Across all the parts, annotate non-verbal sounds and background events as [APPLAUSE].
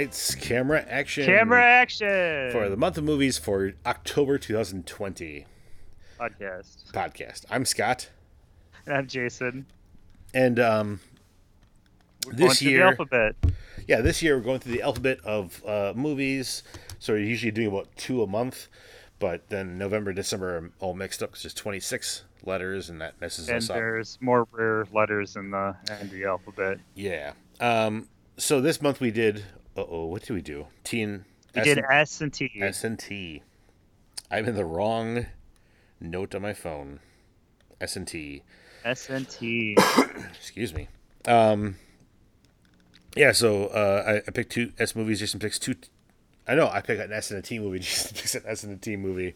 lights, camera, action. Camera action for the month of movies for October 2020 podcast. Podcast. I'm Scott. And I'm Jason. And um, we're this year, alphabet. Yeah, this year we're going through the alphabet of uh, movies. So we're usually doing about two a month, but then November, December are all mixed up because there's 26 letters, and that messes and us up. And there's more rare letters in the of the alphabet. Yeah. Um, so this month we did. Uh oh, what did we do? T and we S did S and T. S and T. I'm in the wrong note on my phone. S and T. S and T. [COUGHS] Excuse me. Um. Yeah, so uh, I, I picked two S movies. Jason picks two. I know I picked an S and a T movie. [LAUGHS] Jason picks an S and a T movie.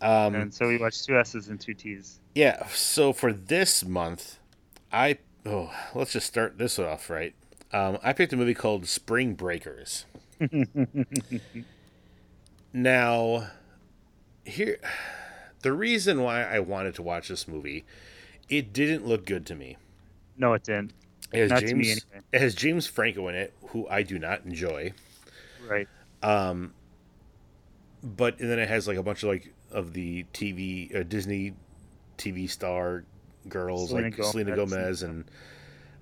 Um, and so we watched two S's and two T's. Yeah. So for this month, I oh let's just start this off right. Um, I picked a movie called Spring Breakers. [LAUGHS] now, here, the reason why I wanted to watch this movie, it didn't look good to me. No, it didn't. It has not James. Anyway. It has James Franco in it, who I do not enjoy. Right. Um. But and then it has like a bunch of like of the TV uh, Disney TV star girls Selena like Gomez Selena Gomez and, and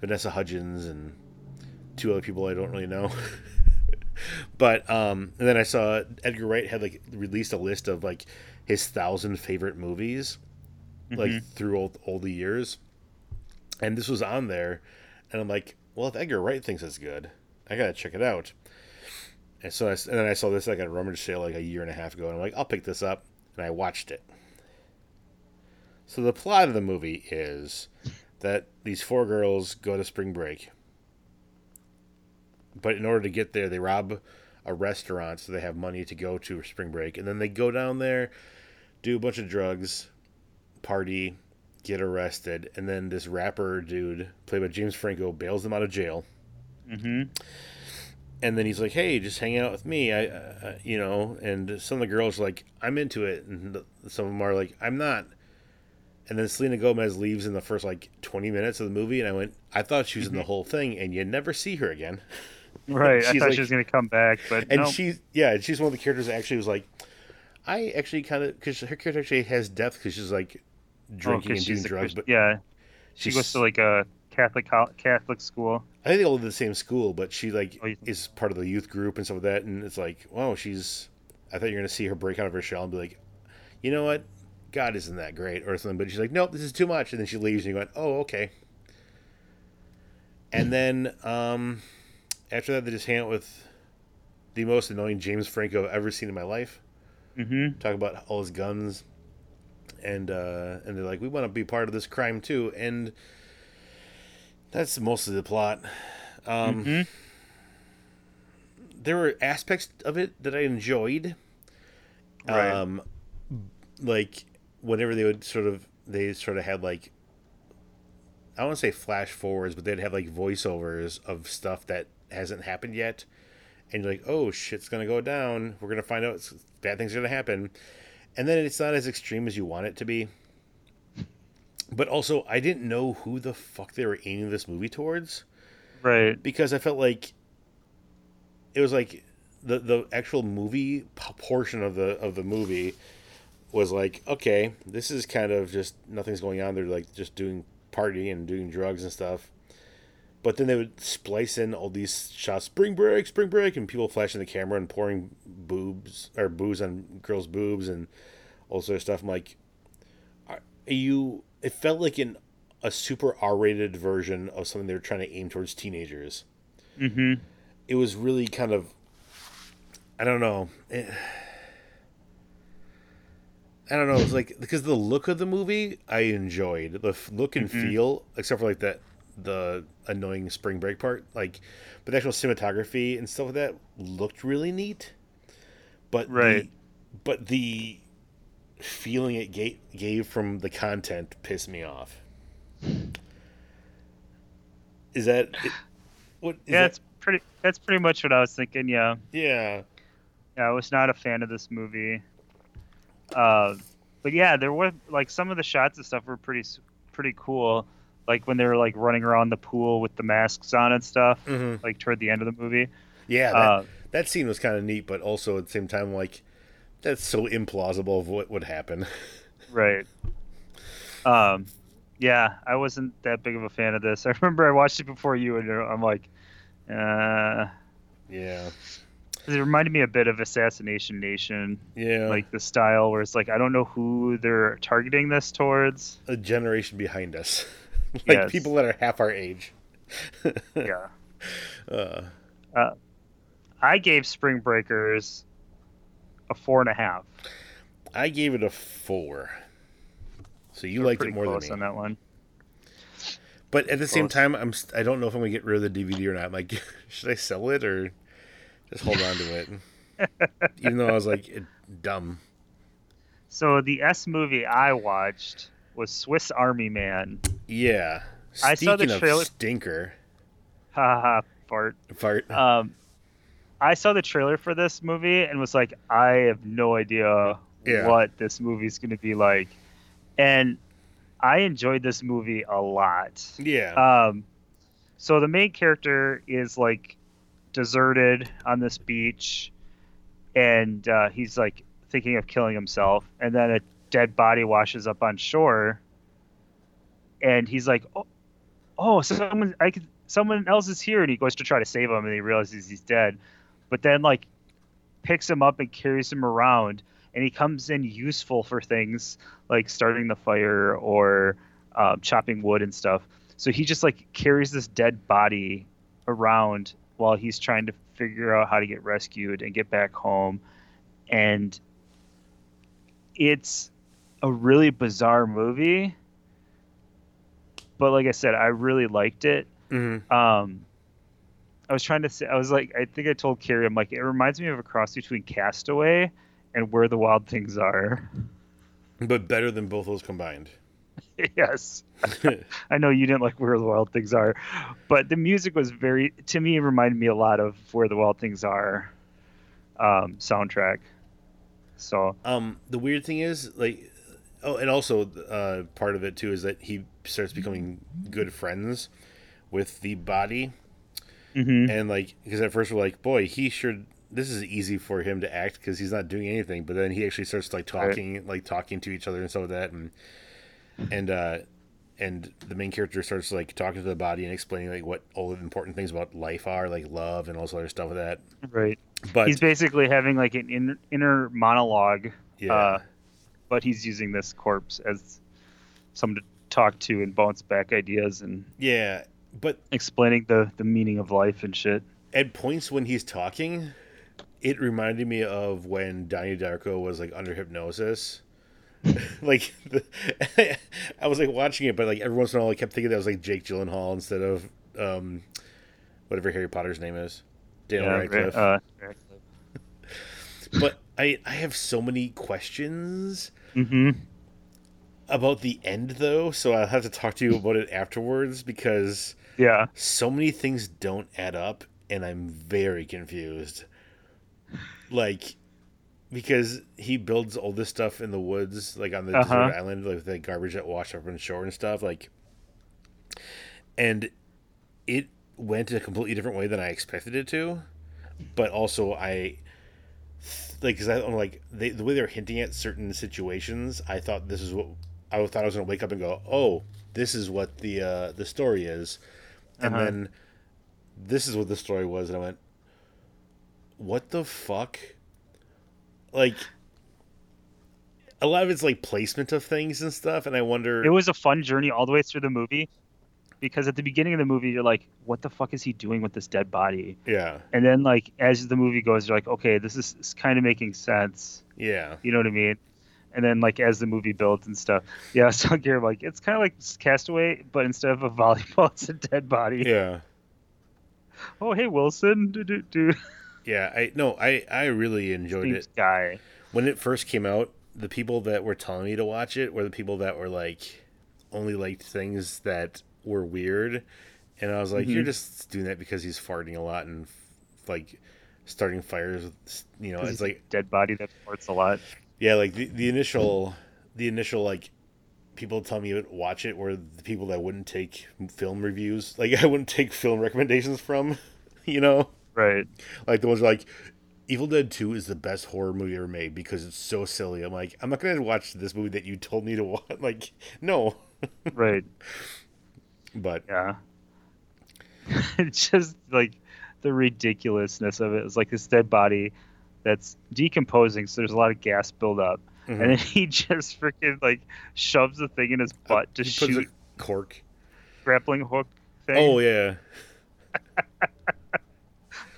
Vanessa Hudgens and two other people I don't really know. [LAUGHS] but um, and then I saw Edgar Wright had like released a list of like his thousand favorite movies, mm-hmm. like through all, all the years, and this was on there, and I'm like, well, if Edgar Wright thinks it's good, I gotta check it out. And so I, and then I saw this like at a rummage sale like a year and a half ago, and I'm like, I'll pick this up, and I watched it. So the plot of the movie is that these four girls go to spring break but in order to get there, they rob a restaurant so they have money to go to spring break, and then they go down there, do a bunch of drugs, party, get arrested, and then this rapper dude, played by James Franco, bails them out of jail. Mm-hmm. And then he's like, "Hey, just hang out with me." I, uh, you know, and some of the girls are like, "I'm into it," and some of them are like, "I'm not." And then Selena Gomez leaves in the first like 20 minutes of the movie, and I went, "I thought she was in the mm-hmm. whole thing," and you never see her again. [LAUGHS] Right. [LAUGHS] I thought like, she was going to come back, but and no. she's yeah, she's one of the characters that actually was like, I actually kind of because her character actually has depth because she's like drinking oh, and doing drugs, but yeah, she goes to like a Catholic Catholic school. I think they all live in the same school, but she like oh, is part of the youth group and stuff like that, and it's like, wow, she's. I thought you're going to see her break out of her shell and be like, you know what, God isn't that great or something, but she's like, nope, this is too much, and then she leaves, and you go, oh, okay. And then um, after that, they just hang out with the most annoying James Franco I've ever seen in my life. Mm-hmm. Talk about all his guns, and uh, and they're like, we want to be part of this crime too, and that's mostly the plot. Um, mm-hmm. There were aspects of it that I enjoyed. Right. Um, like whenever they would sort of they sort of had like I don't want to say flash forwards, but they'd have like voiceovers of stuff that hasn't happened yet, and you're like, oh shit's gonna go down. We're gonna find out bad things are gonna happen, and then it's not as extreme as you want it to be. But also, I didn't know who the fuck they were aiming this movie towards, right? Because I felt like it was like the the actual movie portion of the of the movie was like, okay, this is kind of just nothing's going on. They're like just doing party and doing drugs and stuff. But then they would splice in all these shots, spring break, spring break, and people flashing the camera and pouring boobs or booze on girls' boobs and all sort of stuff. I'm like, are you? It felt like in a super R-rated version of something they were trying to aim towards teenagers. Mm-hmm. It was really kind of, I don't know. It, I don't know. It was like because the look of the movie I enjoyed the look and mm-hmm. feel, except for like that the annoying spring break part. Like, but the actual cinematography and stuff like that looked really neat. But right, the, but the feeling it gave, gave from the content pissed me off. Is that it, what? Is yeah, that's pretty. That's pretty much what I was thinking. Yeah. Yeah. Yeah, I was not a fan of this movie. Uh, but yeah, there were like some of the shots and stuff were pretty pretty cool. Like when they were like running around the pool with the masks on and stuff, mm-hmm. like toward the end of the movie. Yeah, that, uh, that scene was kind of neat, but also at the same time, like that's so implausible of what would happen. [LAUGHS] right. Um, yeah, I wasn't that big of a fan of this. [LAUGHS] I remember I watched it before you, and I'm like, uh, yeah. It reminded me a bit of Assassination Nation. Yeah. Like the style where it's like I don't know who they're targeting this towards. A generation behind us. [LAUGHS] [LAUGHS] like yes. people that are half our age. [LAUGHS] yeah. Uh. Uh, I gave Spring Breakers a four and a half. I gave it a four. So you We're liked it more than me on that one. But at the close. same time, I'm I don't know if I'm gonna get rid of the DVD or not. I'm like, [LAUGHS] should I sell it or just hold on to it? Even though I was like dumb. So the S movie I watched was Swiss Army Man. Yeah. Speaking I saw the trailer. stinker. Ha ha. Fart. Fart. Um, I saw the trailer for this movie and was like, I have no idea yeah. what this movie is going to be like, and I enjoyed this movie a lot. Yeah. Um, so the main character is like deserted on this beach, and uh, he's like thinking of killing himself, and then a dead body washes up on shore, and he's like, "Oh, oh, someone, I could, someone else is here," and he goes to try to save him, and he realizes he's dead. But then like picks him up and carries him around and he comes in useful for things like starting the fire or um, chopping wood and stuff. So he just like carries this dead body around while he's trying to figure out how to get rescued and get back home. And it's a really bizarre movie but like i said i really liked it mm-hmm. um, I was trying to say, I was like, I think I told Carrie, I'm like, it reminds me of a cross between Castaway and Where the Wild Things Are. But better than both those combined. [LAUGHS] yes. [LAUGHS] I know you didn't like Where the Wild Things Are, but the music was very, to me, it reminded me a lot of Where the Wild Things Are um, soundtrack. So, um, the weird thing is, like, oh, and also uh, part of it too is that he starts becoming good friends with the body Mm-hmm. And like, because at first we're like, boy, he should. This is easy for him to act because he's not doing anything. But then he actually starts like talking, right. like talking to each other and stuff like that, and and uh, and the main character starts like talking to the body and explaining like what all the important things about life are, like love and all this other stuff with that. Right. But he's basically having like an in, inner monologue. Yeah. Uh, but he's using this corpse as to talk to and bounce back ideas and yeah but explaining the the meaning of life and shit. At points when he's talking, it reminded me of when Donnie Darko was like under hypnosis. [LAUGHS] like the, [LAUGHS] I was like watching it, but like every once in a while, I kept thinking that was like Jake Gyllenhaal instead of um, whatever Harry Potter's name is, Daniel yeah, Radcliffe. Uh, [LAUGHS] but I I have so many questions. Mm-hmm about the end though, so I'll have to talk to you about it afterwards because yeah, so many things don't add up, and I'm very confused. Like, because he builds all this stuff in the woods, like on the uh-huh. desert island, like the garbage that washed up on shore and stuff, like, and it went in a completely different way than I expected it to, but also I like because I'm like they, the way they're hinting at certain situations, I thought this is what I thought I was gonna wake up and go, "Oh, this is what the uh, the story is," and uh-huh. then this is what the story was, and I went, "What the fuck?" Like, a lot of it's like placement of things and stuff, and I wonder. It was a fun journey all the way through the movie, because at the beginning of the movie, you're like, "What the fuck is he doing with this dead body?" Yeah. And then, like, as the movie goes, you're like, "Okay, this is, is kind of making sense." Yeah. You know what I mean? And then like as the movie builds and stuff. Yeah, [LAUGHS] so Gary, like it's kind of like Castaway, but instead of a [LAUGHS] volleyball, it's a dead body. Yeah. Oh hey Wilson, do do do. Yeah, I no, I I really [LAUGHS] enjoyed it. Guy. When it first came out, the people that were telling me to watch it were the people that were like only liked things that were weird, and I was like, mm-hmm. you're just doing that because he's farting a lot and like starting fires. With, you know, it's like dead body that farts a lot. Yeah, like the, the initial the initial like people tell me to watch it were the people that wouldn't take film reviews. Like [LAUGHS] I wouldn't take film recommendations from, [LAUGHS] you know. Right. Like the ones like Evil Dead 2 is the best horror movie ever made because it's so silly. I'm like, I'm not going to watch this movie that you told me to watch. [LAUGHS] Like, no. right. But yeah. it's just like the ridiculousness of it. It's like this dead body that's decomposing, so there's a lot of gas buildup. Mm-hmm. And then he [LAUGHS] just freaking like shoves the thing in his butt uh, to shoot cork grappling hook thing. Oh yeah. [LAUGHS]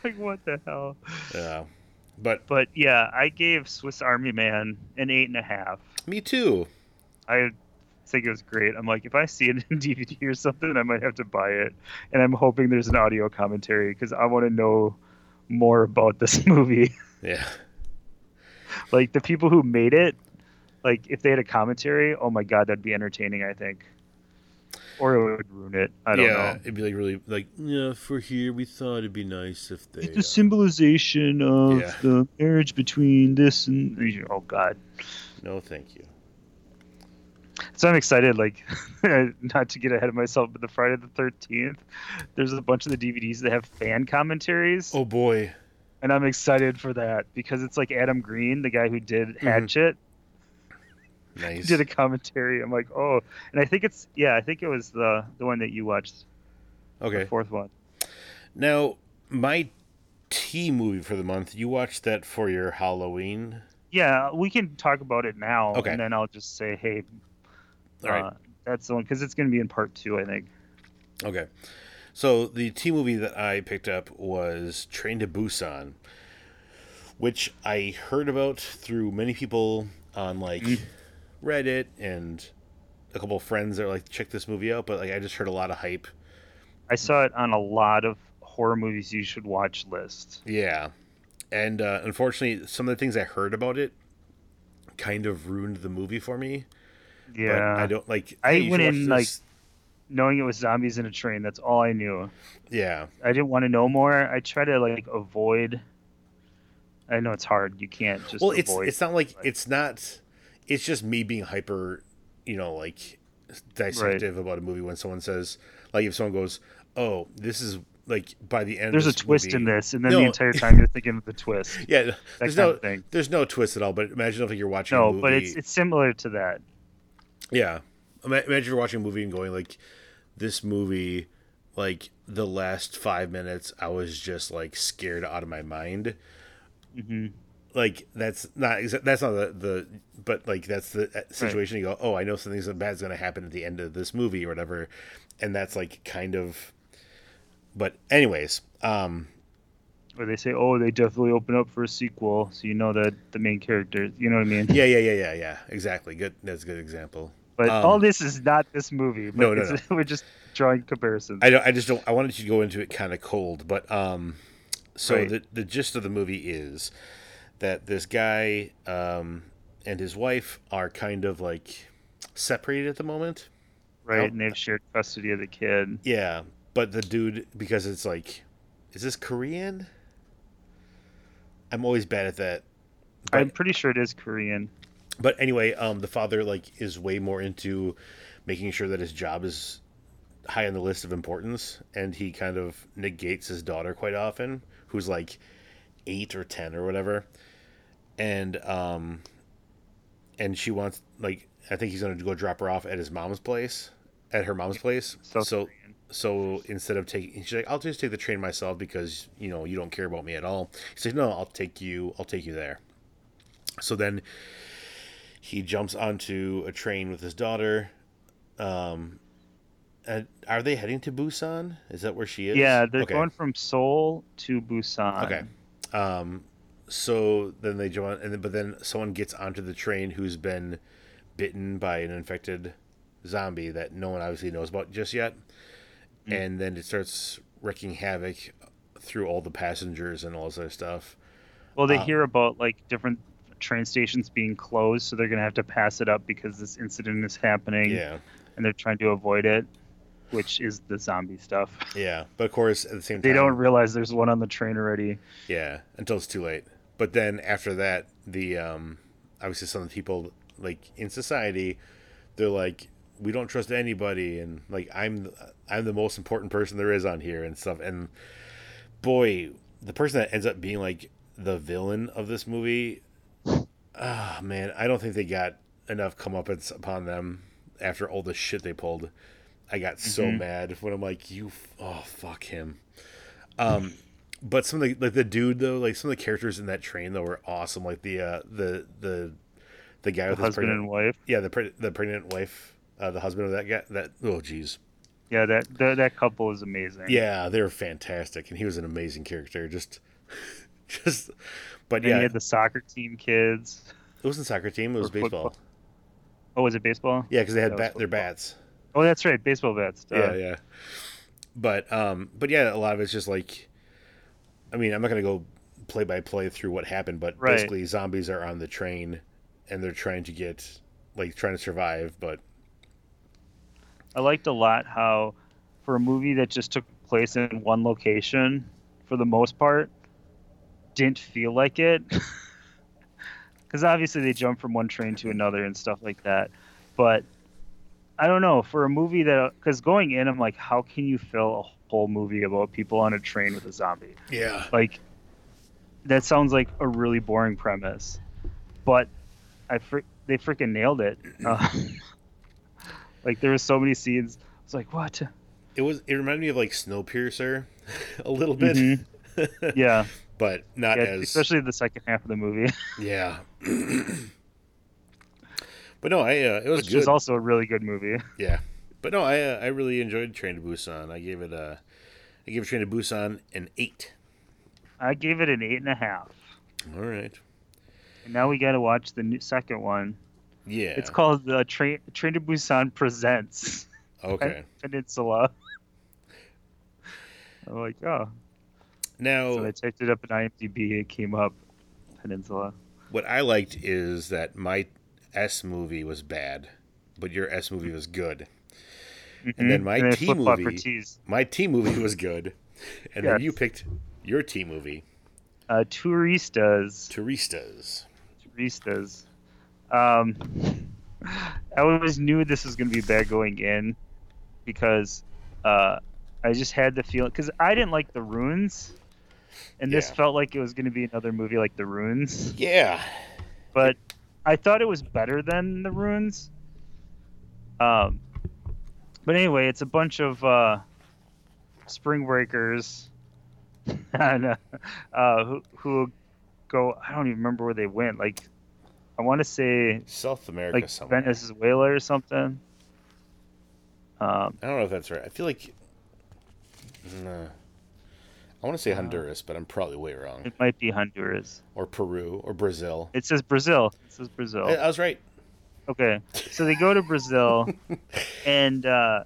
like what the hell? Yeah. But but yeah, I gave Swiss Army Man an eight and a half. Me too. I think it was great. I'm like, if I see it in [LAUGHS] DVD or something, I might have to buy it. And I'm hoping there's an audio commentary because I want to know more about this [LAUGHS] movie. Yeah. like the people who made it, like if they had a commentary, oh my god, that'd be entertaining. I think or it would ruin it. I don't yeah, know. It'd be like really like yeah. For here, we thought it'd be nice if they the uh, symbolization of yeah. the marriage between this and oh god. No, thank you. So I'm excited, like [LAUGHS] not to get ahead of myself, but the Friday the Thirteenth, there's a bunch of the DVDs that have fan commentaries. Oh boy! And I'm excited for that because it's like Adam Green, the guy who did mm-hmm. Hatchet. Mm-hmm Nice. did a commentary. I'm like, oh, and I think it's yeah, I think it was the the one that you watched. Okay. fourth one. Now, my T movie for the month. You watched that for your Halloween. Yeah, we can talk about it now, okay. and then I'll just say, hey, uh, that's the one because it's going to be in part two, I think. Okay. So the T movie that I picked up was Train to Busan, which I heard about through many people on like mm. Reddit and a couple of friends that are like, check this movie out. But like, I just heard a lot of hype. I saw it on a lot of horror movies you should watch list. Yeah, and uh, unfortunately, some of the things I heard about it kind of ruined the movie for me. Yeah, I don't like. I went in like knowing it was zombies in a train. That's all I knew. Yeah, I didn't want to know more. I try to like avoid. I know it's hard. You can't just. Well, it's it's not like, like it's not it's just me being hyper, you know, like dissective right. about a movie when someone says, like, if someone goes, "Oh, this is like by the end." There's a twist movie, in this, and then no. the entire time you're thinking of the twist. [LAUGHS] Yeah, there's no there's no twist at all. But imagine if you're watching. No, but it's it's similar to that. Yeah, imagine you're watching a movie and going like, this movie, like the last five minutes, I was just like scared out of my mind. Mm-hmm. Like that's not that's not the, the but like that's the uh, situation right. you go oh i know something bad's going to happen at the end of this movie or whatever. And that's like kind of but anyways um or they say oh they definitely open up for a sequel so you know that the main character you know what i mean? Yeah yeah yeah yeah yeah. Exactly. Good that's a good example but um, all this is not this movie no no, no. [LAUGHS] we're just drawing comparisons i don't i just don't i wanted you to go into it kind of cold but um so right. the the gist of the movie is that this guy um, and his wife are kind of like separated at the moment. Right, and they've shared custody of the kid. Yeah, but the dude, because it's like, is this Korean? I'm always bad at that. But, I'm pretty sure it is Korean. But anyway, um, the father like is way more into making sure that his job is high on the list of importance, and he kind of negates his daughter quite often, who's like eight or ten or whatever and um, and she wants like I think he's gonna go drop her off at his mom's place, at her mom's place. So so, so instead of taking, she's like, I'll just take the train myself because you know you don't care about me at all. He says, No, I'll take you. I'll take you there. So then he jumps onto a train with his daughter. Um, are they heading to Busan? Is that where she is? Yeah, they're okay. going from Seoul to Busan. Okay. Um, so then they join, and then, but then someone gets onto the train who's been bitten by an infected zombie that no one obviously knows about just yet, mm. and then it starts wreaking havoc through all the passengers and all this other stuff. Well, they um, hear about like different train stations being closed, so they're gonna have to pass it up because this incident is happening. Yeah, and they're trying to avoid it which is the zombie stuff. Yeah, but of course at the same time they don't realize there's one on the train already. Yeah, until it's too late. But then after that, the um, obviously some of the people like in society, they're like, we don't trust anybody, and like I'm I'm the most important person there is on here and stuff. And boy, the person that ends up being like the villain of this movie, oh, man, I don't think they got enough comeuppance upon them after all the shit they pulled. I got so mm-hmm. mad when I'm like, you, oh fuck him. Um, but some of the like the dude though, like some of the characters in that train though were awesome. Like the uh, the the the guy with the husband pregnant, and wife. Yeah, the pre- the pregnant wife, uh, the husband of that guy. That oh jeez. Yeah, that, that that couple is amazing. Yeah, they're fantastic, and he was an amazing character. Just, [LAUGHS] just, but yeah, he had the soccer team kids. It wasn't soccer team. It was baseball. Football. Oh, was it baseball? Yeah, because they had bat- their bats. Oh, that's right, baseball bats. Uh, yeah, yeah. But um, but yeah, a lot of it's just like, I mean, I'm not gonna go play by play through what happened, but right. basically, zombies are on the train, and they're trying to get like trying to survive, but I liked a lot how, for a movie that just took place in one location, for the most part, didn't feel like it. [LAUGHS] Because obviously they jump from one train to another and stuff like that. But I don't know for a movie that because going in, I'm like, how can you fill a whole movie about people on a train with a zombie? Yeah. Like that sounds like a really boring premise, but I fr- they freaking nailed it. Uh, [LAUGHS] like there were so many scenes. I was like, what? It was. It reminded me of like Snowpiercer, [LAUGHS] a little bit. Mm-hmm. yeah. But not yeah, as especially the second half of the movie. [LAUGHS] yeah. [CLEARS THROAT] but no, I uh, it was Which good. was also a really good movie. [LAUGHS] Yeah. But no, I uh, I really enjoyed Train to Busan. I gave it a I gave Train to Busan an eight. I gave it an eight and a half. All right. And now we got to watch the new second one. Yeah. It's called the uh, Train Train to Busan Presents. [LAUGHS] Okay. Peninsula. I'm like, oh. Now. So I typed it up in IMDb. It came up Peninsula. What I liked is that my S movie was bad, but your S movie was good. Mm-hmm. And then my and T movie, my T movie was good, and yes. then you picked your T movie. Uh, Touristas. Touristas. Turistas. Um, [LAUGHS] I always knew this was going to be bad going in because uh, I just had the feeling because I didn't like the ruins, and this felt like it was going to be another movie like the ruins. Yeah, but I thought it was better than the ruins. Um, but anyway, it's a bunch of uh, spring breakers [LAUGHS] and, uh, uh, who, who go. I don't even remember where they went. Like I want to say South America, like somewhere. Venezuela or something. Um, I don't know if that's right. I feel like. Nah. I want to say uh, Honduras, but I'm probably way wrong. It might be Honduras or Peru or Brazil. It says Brazil. It says Brazil. I, I was right. Okay, so they go to Brazil, [LAUGHS] and uh,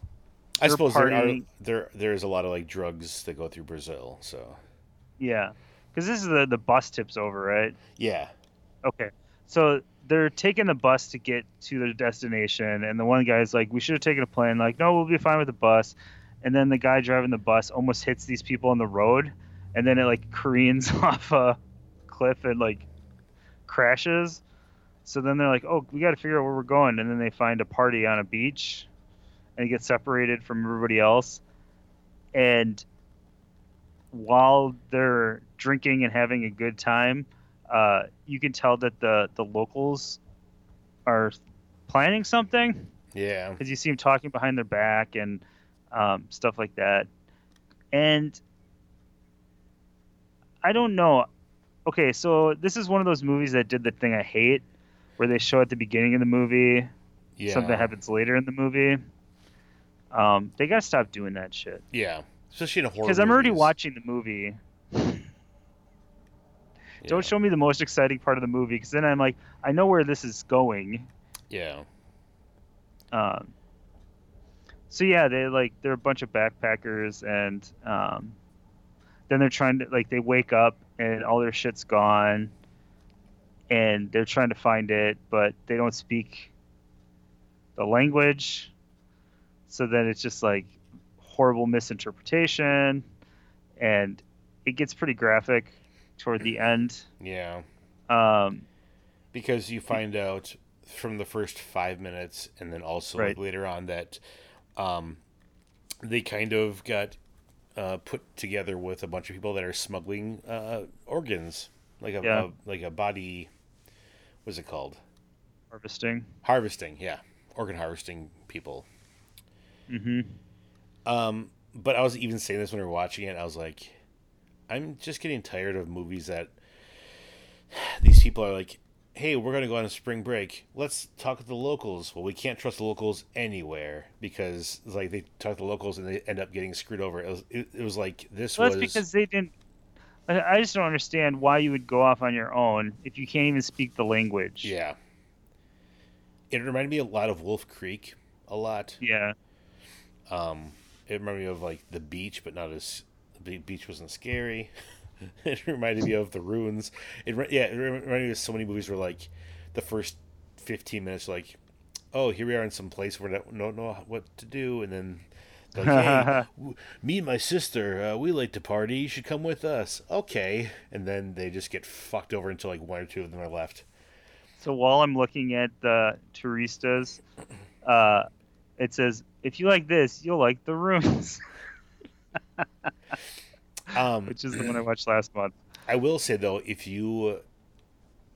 I suppose there are there there's a lot of like drugs that go through Brazil. So yeah, because this is the the bus tips over, right? Yeah. Okay, so they're taking the bus to get to their destination, and the one guy's like, "We should have taken a plane." Like, no, we'll be fine with the bus. And then the guy driving the bus almost hits these people on the road, and then it like careens [LAUGHS] off a cliff and like crashes. So then they're like, "Oh, we got to figure out where we're going." And then they find a party on a beach, and get separated from everybody else. And while they're drinking and having a good time, uh, you can tell that the the locals are planning something. Yeah, because you see them talking behind their back and um, stuff like that. And I don't know. Okay, so this is one of those movies that did the thing I hate, where they show at the beginning of the movie yeah. something happens later in the movie. Um, they gotta stop doing that shit. Yeah, especially in a horror. Because I'm already watching the movie [LAUGHS] don't show me the most exciting part of the movie because then I'm like, I know where this is going. Yeah. Um. So yeah, they like they're a bunch of backpackers, and um, then they're trying to like they wake up and all their shit's gone, and they're trying to find it, but they don't speak the language, so then it's just like horrible misinterpretation, and it gets pretty graphic toward the end. Yeah. Um, because you find out from the first five minutes, and then also right. later on that um, they kind of got uh, put together with a bunch of people that are smuggling uh, organs, like a, yeah. a, like a body. What's it called? Harvesting. Harvesting, yeah, organ harvesting people. Mm-hmm. Um, but I was even saying this when we were watching it. I was like, I'm just getting tired of movies that [SIGHS] these people are like, hey, we're going to go on a spring break. Let's talk to the locals. Well, we can't trust the locals anywhere because like they talk to the locals and they end up getting screwed over. It was, it, it was like this well, was because they didn't. I just don't understand why you would go off on your own if you can't even speak the language. Yeah. It reminded me a lot of Wolf Creek, a lot. Yeah. Um, it reminded me of like the beach, but not as the beach wasn't scary. [LAUGHS] [LAUGHS] it reminded me of the ruins. It yeah, it reminded me of so many movies where like the first fifteen minutes, like, oh, here we are in some place where we don't know what to do, and then. Like, hey, [LAUGHS] me and my sister, uh, we like to party. You should come with us. Okay, and then they just get fucked over until like one or two of them are left. So while I'm looking at the turistas, uh, it says, "If you like this, you'll like the rooms." [LAUGHS] um, which is the one I watched last month. I will say though, if you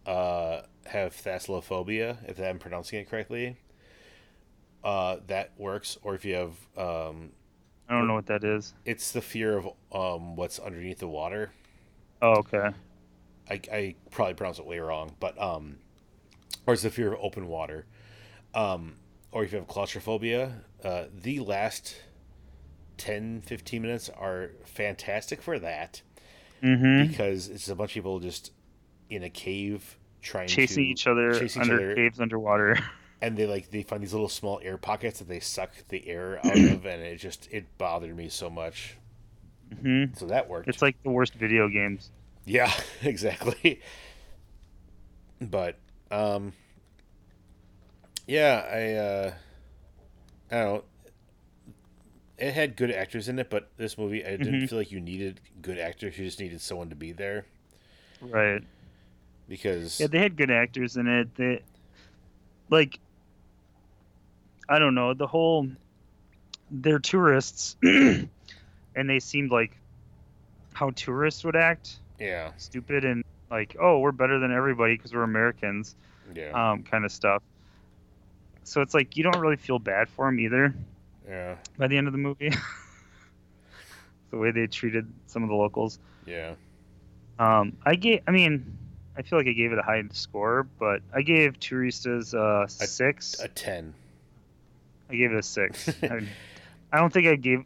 uh, have thalassophobia, if I'm pronouncing it correctly, uh, that works. Or if you have, um, I don't know what that is. It's the fear of um, what's underneath the water. Oh, okay. I, I probably pronounce it way wrong, but um, or it's the fear of open water. Um, or if you have claustrophobia, uh, the last 10, 15 minutes are fantastic for that. Mm-hmm. Because it's a bunch of people just in a cave trying chasing to each other chasing under each other, caves underwater. [LAUGHS] And they like they find these little small air pockets that they suck the air out of, and it just it bothered me so much. Mm-hmm. So that worked. It's like the worst video games. Yeah, [LAUGHS] exactly. But um, yeah, I uh, I don't know. It had good actors in it, but this movie I didn't mm-hmm. feel like you needed good actors. You just needed someone to be there. Right. Because yeah, they had good actors in it. They like I don't know the whole. They're tourists, [CLEARS THROAT] and they seemed like how tourists would act. Yeah. Stupid and like, oh, we're better than everybody because we're Americans. Yeah. Um, kind of stuff so it's like you don't really feel bad for them either. Yeah. By the end of the movie, [LAUGHS] the way they treated some of the locals. Yeah. Um, I gave. I mean, I feel like I gave it a high score, but I gave Turistas uh, a six. A ten. I gave it a six. [LAUGHS] I, I, don't think I gave.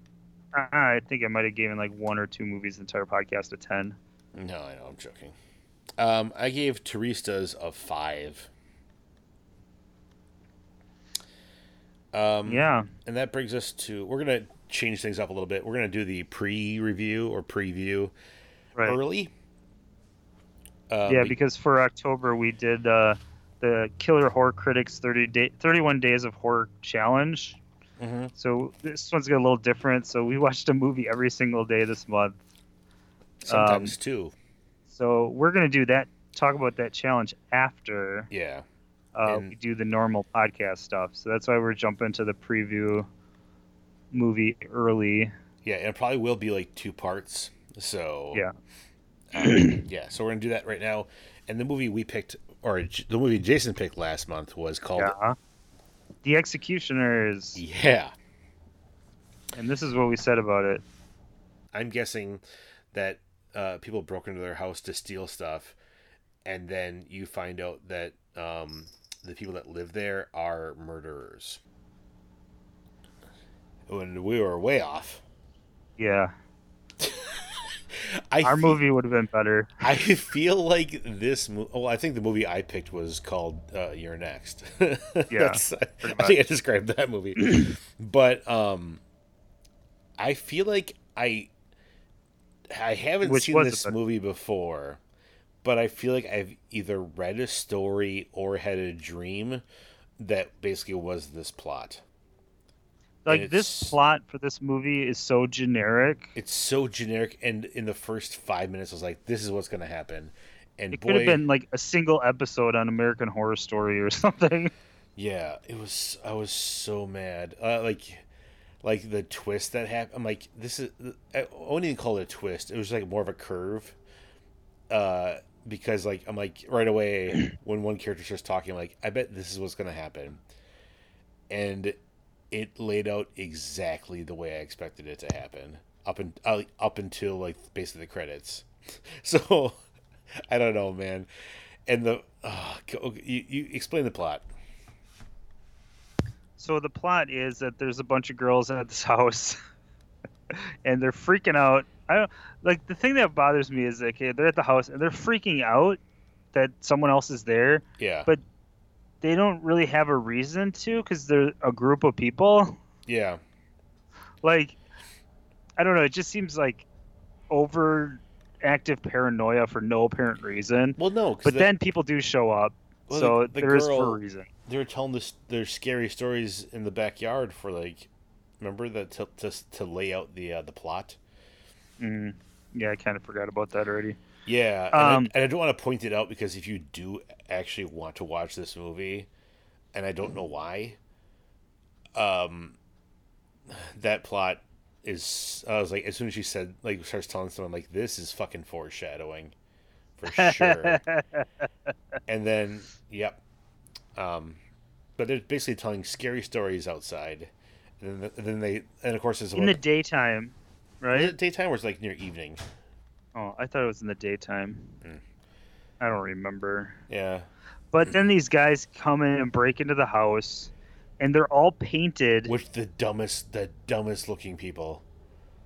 I think I might have given like one or two movies the entire podcast a ten. No, I know I'm joking. Um, I gave Turistas a five. Um, yeah. And that brings us to we're gonna change things up a little bit. We're gonna do the pre-review or preview right. early. Um, yeah, because for October we did uh, the Killer Horror Critics 30 day, 31 Days of Horror Challenge. Mm-hmm. So this one's got a little different. So we [LAUGHS] watched a movie every single day this month. Sometimes um, two. So we're gonna do that. Talk about that challenge after. Yeah uh, and... we do the normal podcast stuff. So that's why we're jumping to the preview movie early. Yeah, and it probably will be like two parts. So yeah, um, [CLEARS THROAT] yeah. So we're gonna do that right now. And the movie we picked, or the movie Jason picked last month, was called yeah. The Executioners. Yeah. And this is what we said about it. I'm guessing that uh, people broke into their house to steal stuff, and then you find out that um, the people that live there are murderers. When we were way off. Yeah. [LAUGHS] Our movie would have been better. [LAUGHS] I feel like this. Mo- well, I think the movie I picked was called uh, "You're Next." [LAUGHS] yeah, I think I described that movie, [CLEARS THROAT] but um, I feel like I I haven't Which seen this movie before, but I feel like I've either read a story or had a dream that basically was this plot. Like this plot for this movie is so generic. It's so generic, and in the first five minutes, I was like, "This is what's going to happen." And it boy, could have been like a single episode on American Horror Story or [LAUGHS] something. Yeah, it was. I was so mad. Uh, like, like the twist that happened. I'm like, this is I won't even call it a twist. It was like more of a curve. Uh, because like I'm like right away [CLEARS THROAT] when one character starts talking, I'm like I bet this is what's gonna happen, and it laid out exactly the way I expected it to happen up and uh, up until like basically the credits. [LAUGHS] So I don't know, man. And the oh, you you explain the plot. So the plot is that there's a bunch of girls at this [LAUGHS] house, and they're freaking out. I don't like the thing that bothers me is like they're at the house and they're freaking out that someone else is there. Yeah. But they don't really have a reason to because they're a group of people. Yeah. Like, I don't know. It just seems like overactive paranoia for no apparent reason. Well, no. But the, then people do show up, well, so the, the there girl, is for a reason they were telling this their scary stories in the backyard for like remember that to to, to lay out the uh, the plot mm, yeah i kind of forgot about that already. Yeah and, um, I, and I don't want to point it out because if you do actually want to watch this movie and i don't know why um that plot is i was like as soon as she said like starts telling someone like this is fucking foreshadowing for sure. [LAUGHS] And then yep um, but they're basically telling scary stories outside, and then, and then they and of course it's in the daytime, right? Is it daytime or it's like near evening? Oh, I thought it was in the daytime. Mm. I don't remember. Yeah. But then these guys come in and break into the house, and they're all painted. With the dumbest, the dumbest looking people.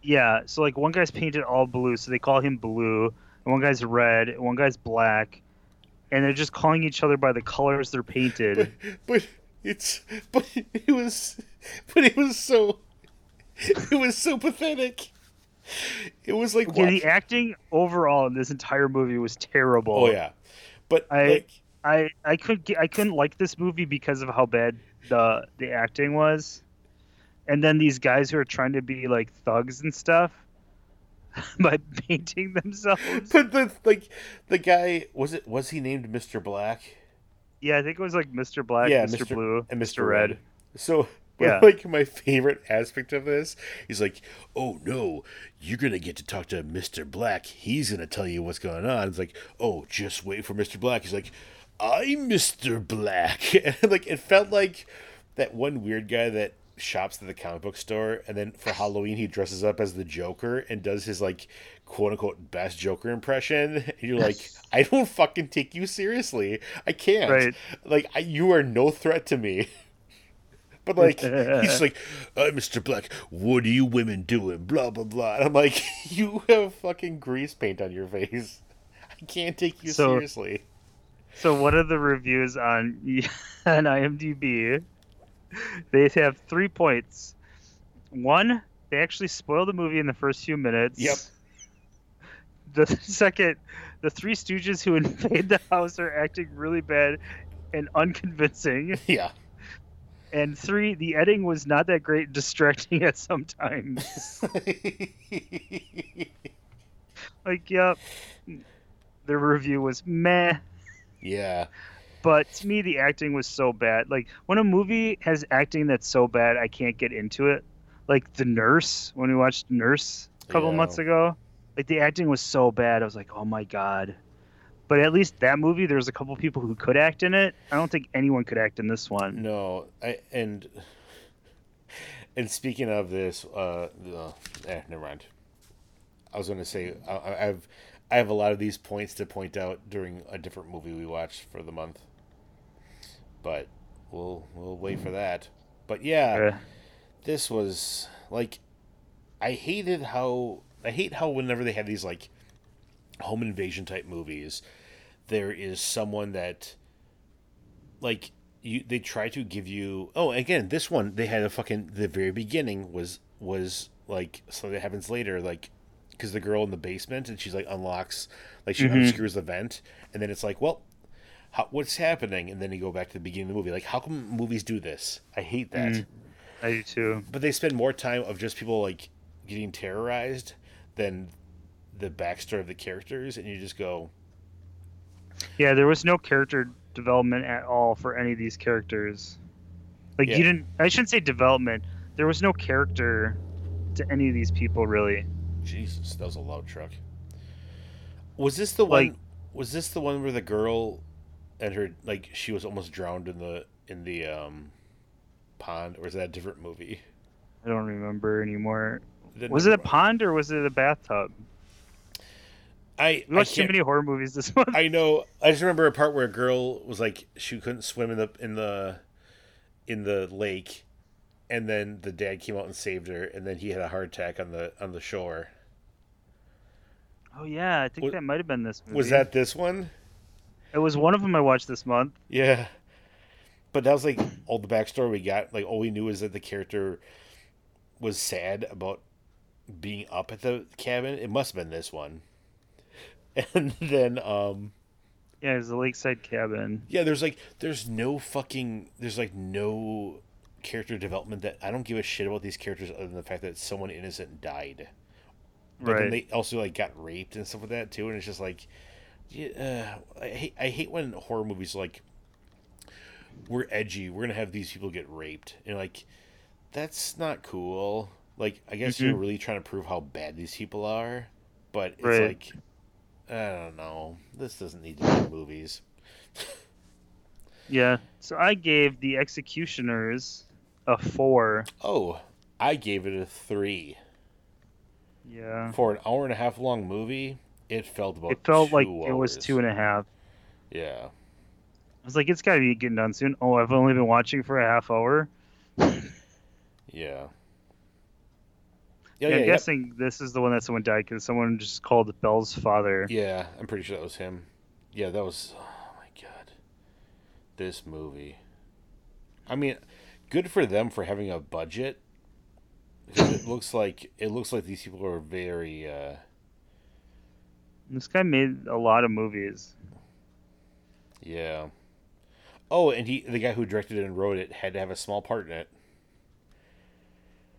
Yeah, so like one guy's painted all blue, so they call him Blue. And one guy's red, and one guy's black, and they're just calling each other by the colors they're painted. But, but it's but it was but it was so it was so pathetic. It was like okay, the acting overall in this entire movie was terrible. Oh yeah, but I like, I I could I couldn't like this movie because of how bad the the acting was, and then these guys who are trying to be like thugs and stuff [LAUGHS] by painting themselves. But [LAUGHS] the like the guy was it was he named Mr. Black? Yeah, I think it was like Mr. Black, yeah, Mr. Mr. Blue, and Mr. Red. Red. So [LAUGHS] yeah. like my favorite aspect of this, he's like, "Oh no, you're gonna get to talk to Mr. Black. He's gonna tell you what's going on." It's like, "Oh, just wait for Mr. Black." He's like, "I'm Mr. Black," [LAUGHS] and like it felt like that one weird guy that shops at the comic book store, and then for Halloween he dresses up as the Joker and does his like quote unquote best Joker impression. [LAUGHS] And you're like, I don't fucking take you seriously. I can't. Right. Like I, you are no threat to me. But like [LAUGHS] he's like, uh, Mr. Black, what are you women doing? Blah blah blah. And I'm like, [LAUGHS] you have fucking grease paint on your face. [LAUGHS] I can't take you so, seriously. So what are the reviews on on IMDb? they have three points. One, they actually spoil the movie in the first few minutes. Yep. The second, the three Stooges who invade the house are acting really bad and unconvincing. Yeah. And three, the editing was not that great, distracting [LAUGHS] at some times. [LAUGHS] like, yep. The review was meh. Yeah but to me the acting was so bad like when a movie has acting that's so bad i can't get into it like the nurse when we watched nurse a couple yeah. months ago like the acting was so bad i was like oh my god but at least that movie there was a couple people who could act in it. I don't think anyone could act in this one. No i and and speaking of this uh, uh eh, never mind. I was going to say I, i've I have a lot of these points to point out during a different movie we watched for the month. But we'll we'll wait for that. But yeah, yeah, this was like I hated how I hate how whenever they have these like home invasion type movies, there is someone that like you they try to give you oh again this one they had a fucking the very beginning was was like something that happens later like because the girl in the basement and she's like unlocks like she mm-hmm. unscrews the vent and then it's like well how, what's happening? And then you go back to the beginning of the movie. Like, how come movies do this? I hate that. Mm, I do too. But they spend more time of just people like getting terrorized than the backstory of the characters, and you just go. Yeah, there was no character development at all for any of these characters. Like yeah. you didn't. I shouldn't say development. there was no character to any of these people really. Jesus, that was a loud truck. Was this the like, one? Was this the one where the girl and her like she was almost drowned in the in the um pond, or is that a different movie? I don't remember anymore. Was it a pond or was it a bathtub? I we watched too many horror movies this [LAUGHS] month. I know. I just remember a part where a girl was like she couldn't swim in the in the in the lake, and then the dad came out and saved her, and then he had a heart attack on the on the shore. Oh yeah, I think was, that might have been this movie. Was that this one? It was one of them I watched this month. Yeah, but that was like all the backstory we got. Like all we knew is that the character was sad about being up at the cabin. It must have been this one. [LAUGHS] And then um Yeah, there's a lakeside cabin. Yeah, there's like there's no fucking there's like no character development that I don't give a shit about these characters other than the fact that someone innocent died. But right. then they also like got raped and stuff like that too, and it's just like, uh, I hate I hate when horror movies like we're edgy. We're gonna have these people get raped, and like that's not cool. Like I guess mm-hmm. you're really trying to prove how bad these people are, but it's right. like I don't know. This doesn't need to be movies. yeah. So I gave the Executioners a four. Oh, I gave it a three. Yeah. For an hour and a half long movie, it felt about. It felt like hours. it was two and a half. Yeah. I was like, it's got to be getting done soon. Oh, I've only been watching for a half hour. yeah. Yeah, yeah, I'm yeah, guessing this is the one that someone died because someone just called Bell's father. Yeah, I'm pretty sure that was him. Yeah, that was. Oh my god, this movie. I mean, good for them for having a budget it looks like it looks like these people are very. Uh... This guy made a lot of movies. Yeah. Oh, and he the guy who directed it and wrote it had to have a small part in it.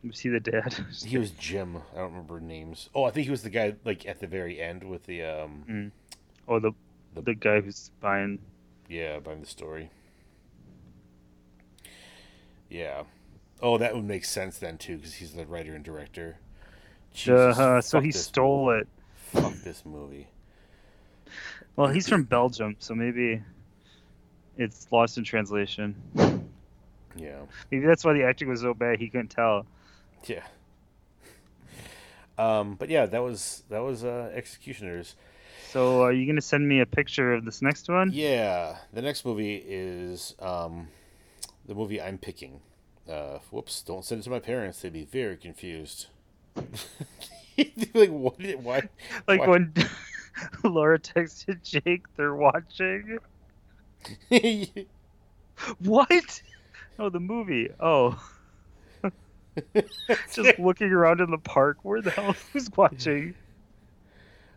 Was he the dad? [LAUGHS] he was Jim. I don't remember names. Oh, I think he was the guy like at the very end with the um. Mm. Oh, the, the the guy who's buying. Yeah, buying the story. Yeah. Oh, that would make sense then too, because he's the writer and director. Jesus, uh, so he stole movie. it. Fuck this movie. Well, he's from Belgium, so maybe it's lost in translation. Yeah. Maybe that's why the acting was so bad he couldn't tell. Yeah. Um, but yeah, that was that was uh, Executioners. So are you gonna send me a picture of this next one? Yeah, the next movie is um, the movie I'm picking. Uh, whoops! Don't send it to my parents; they'd be very confused. [LAUGHS] like what? Did, Why? Like why? when [LAUGHS] Laura texted Jake, they're watching. [LAUGHS] what? Oh, the movie. Oh. [LAUGHS] Just looking around in the park. Where the hell who's watching?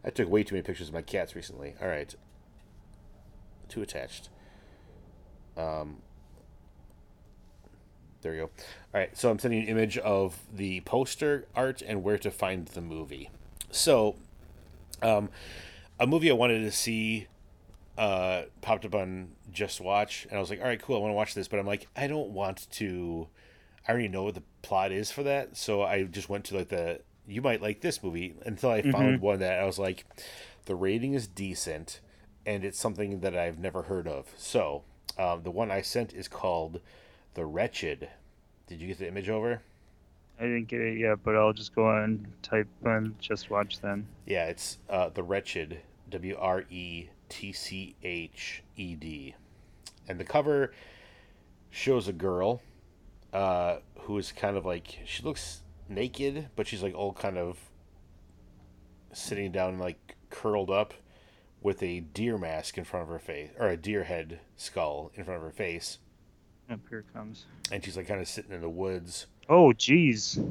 I took way too many pictures of my cats recently. All right. Too attached. Um, there you go. All right, so I'm sending an image of the poster art and where to find the movie. So, um, a movie I wanted to see uh, popped up on Just Watch, and I was like, all right, cool, I want to watch this, but I'm like, I don't want to I already know what the plot is for that, so I just went to like the you might like this movie until I mm-hmm. found one that I was like, the rating is decent, and it's something that I've never heard of. So um, the one I sent is called The Wretched. Did you get the image over? I didn't get it yet, but I'll just go on type and just watch then. Yeah, it's uh, The Wretched, W R E T C H E D. And the cover shows a girl uh, who is kind of like she looks naked, but she's like all kind of sitting down, like curled up, with a deer mask in front of her face, or a deer head skull in front of her face. Yep, here it comes. And she's like kind of sitting in the woods. Oh, jeez.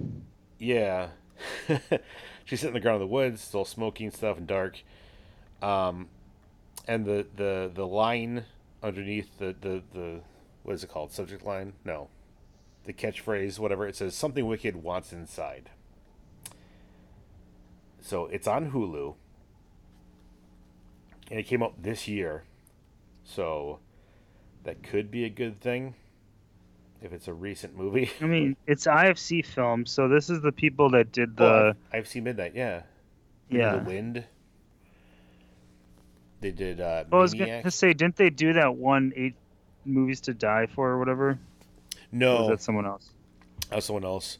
Yeah. [LAUGHS] she's sitting on the ground in the woods, smoky and stuff and dark. Um, and the the the line underneath the the the what is it called? Subject line? No, the catchphrase, whatever. It says something wicked wants inside. So it's on Hulu, and it came out this year, so that could be a good thing. if it's a recent movie. I mean, [LAUGHS] it's IFC film, so this is the people that did the oh, IFC Midnight, yeah. Yeah. The Wind. They did. Uh, well, I was going to say, didn't they do that one eight movies to die for or whatever? No, or was that someone else? Oh, someone else.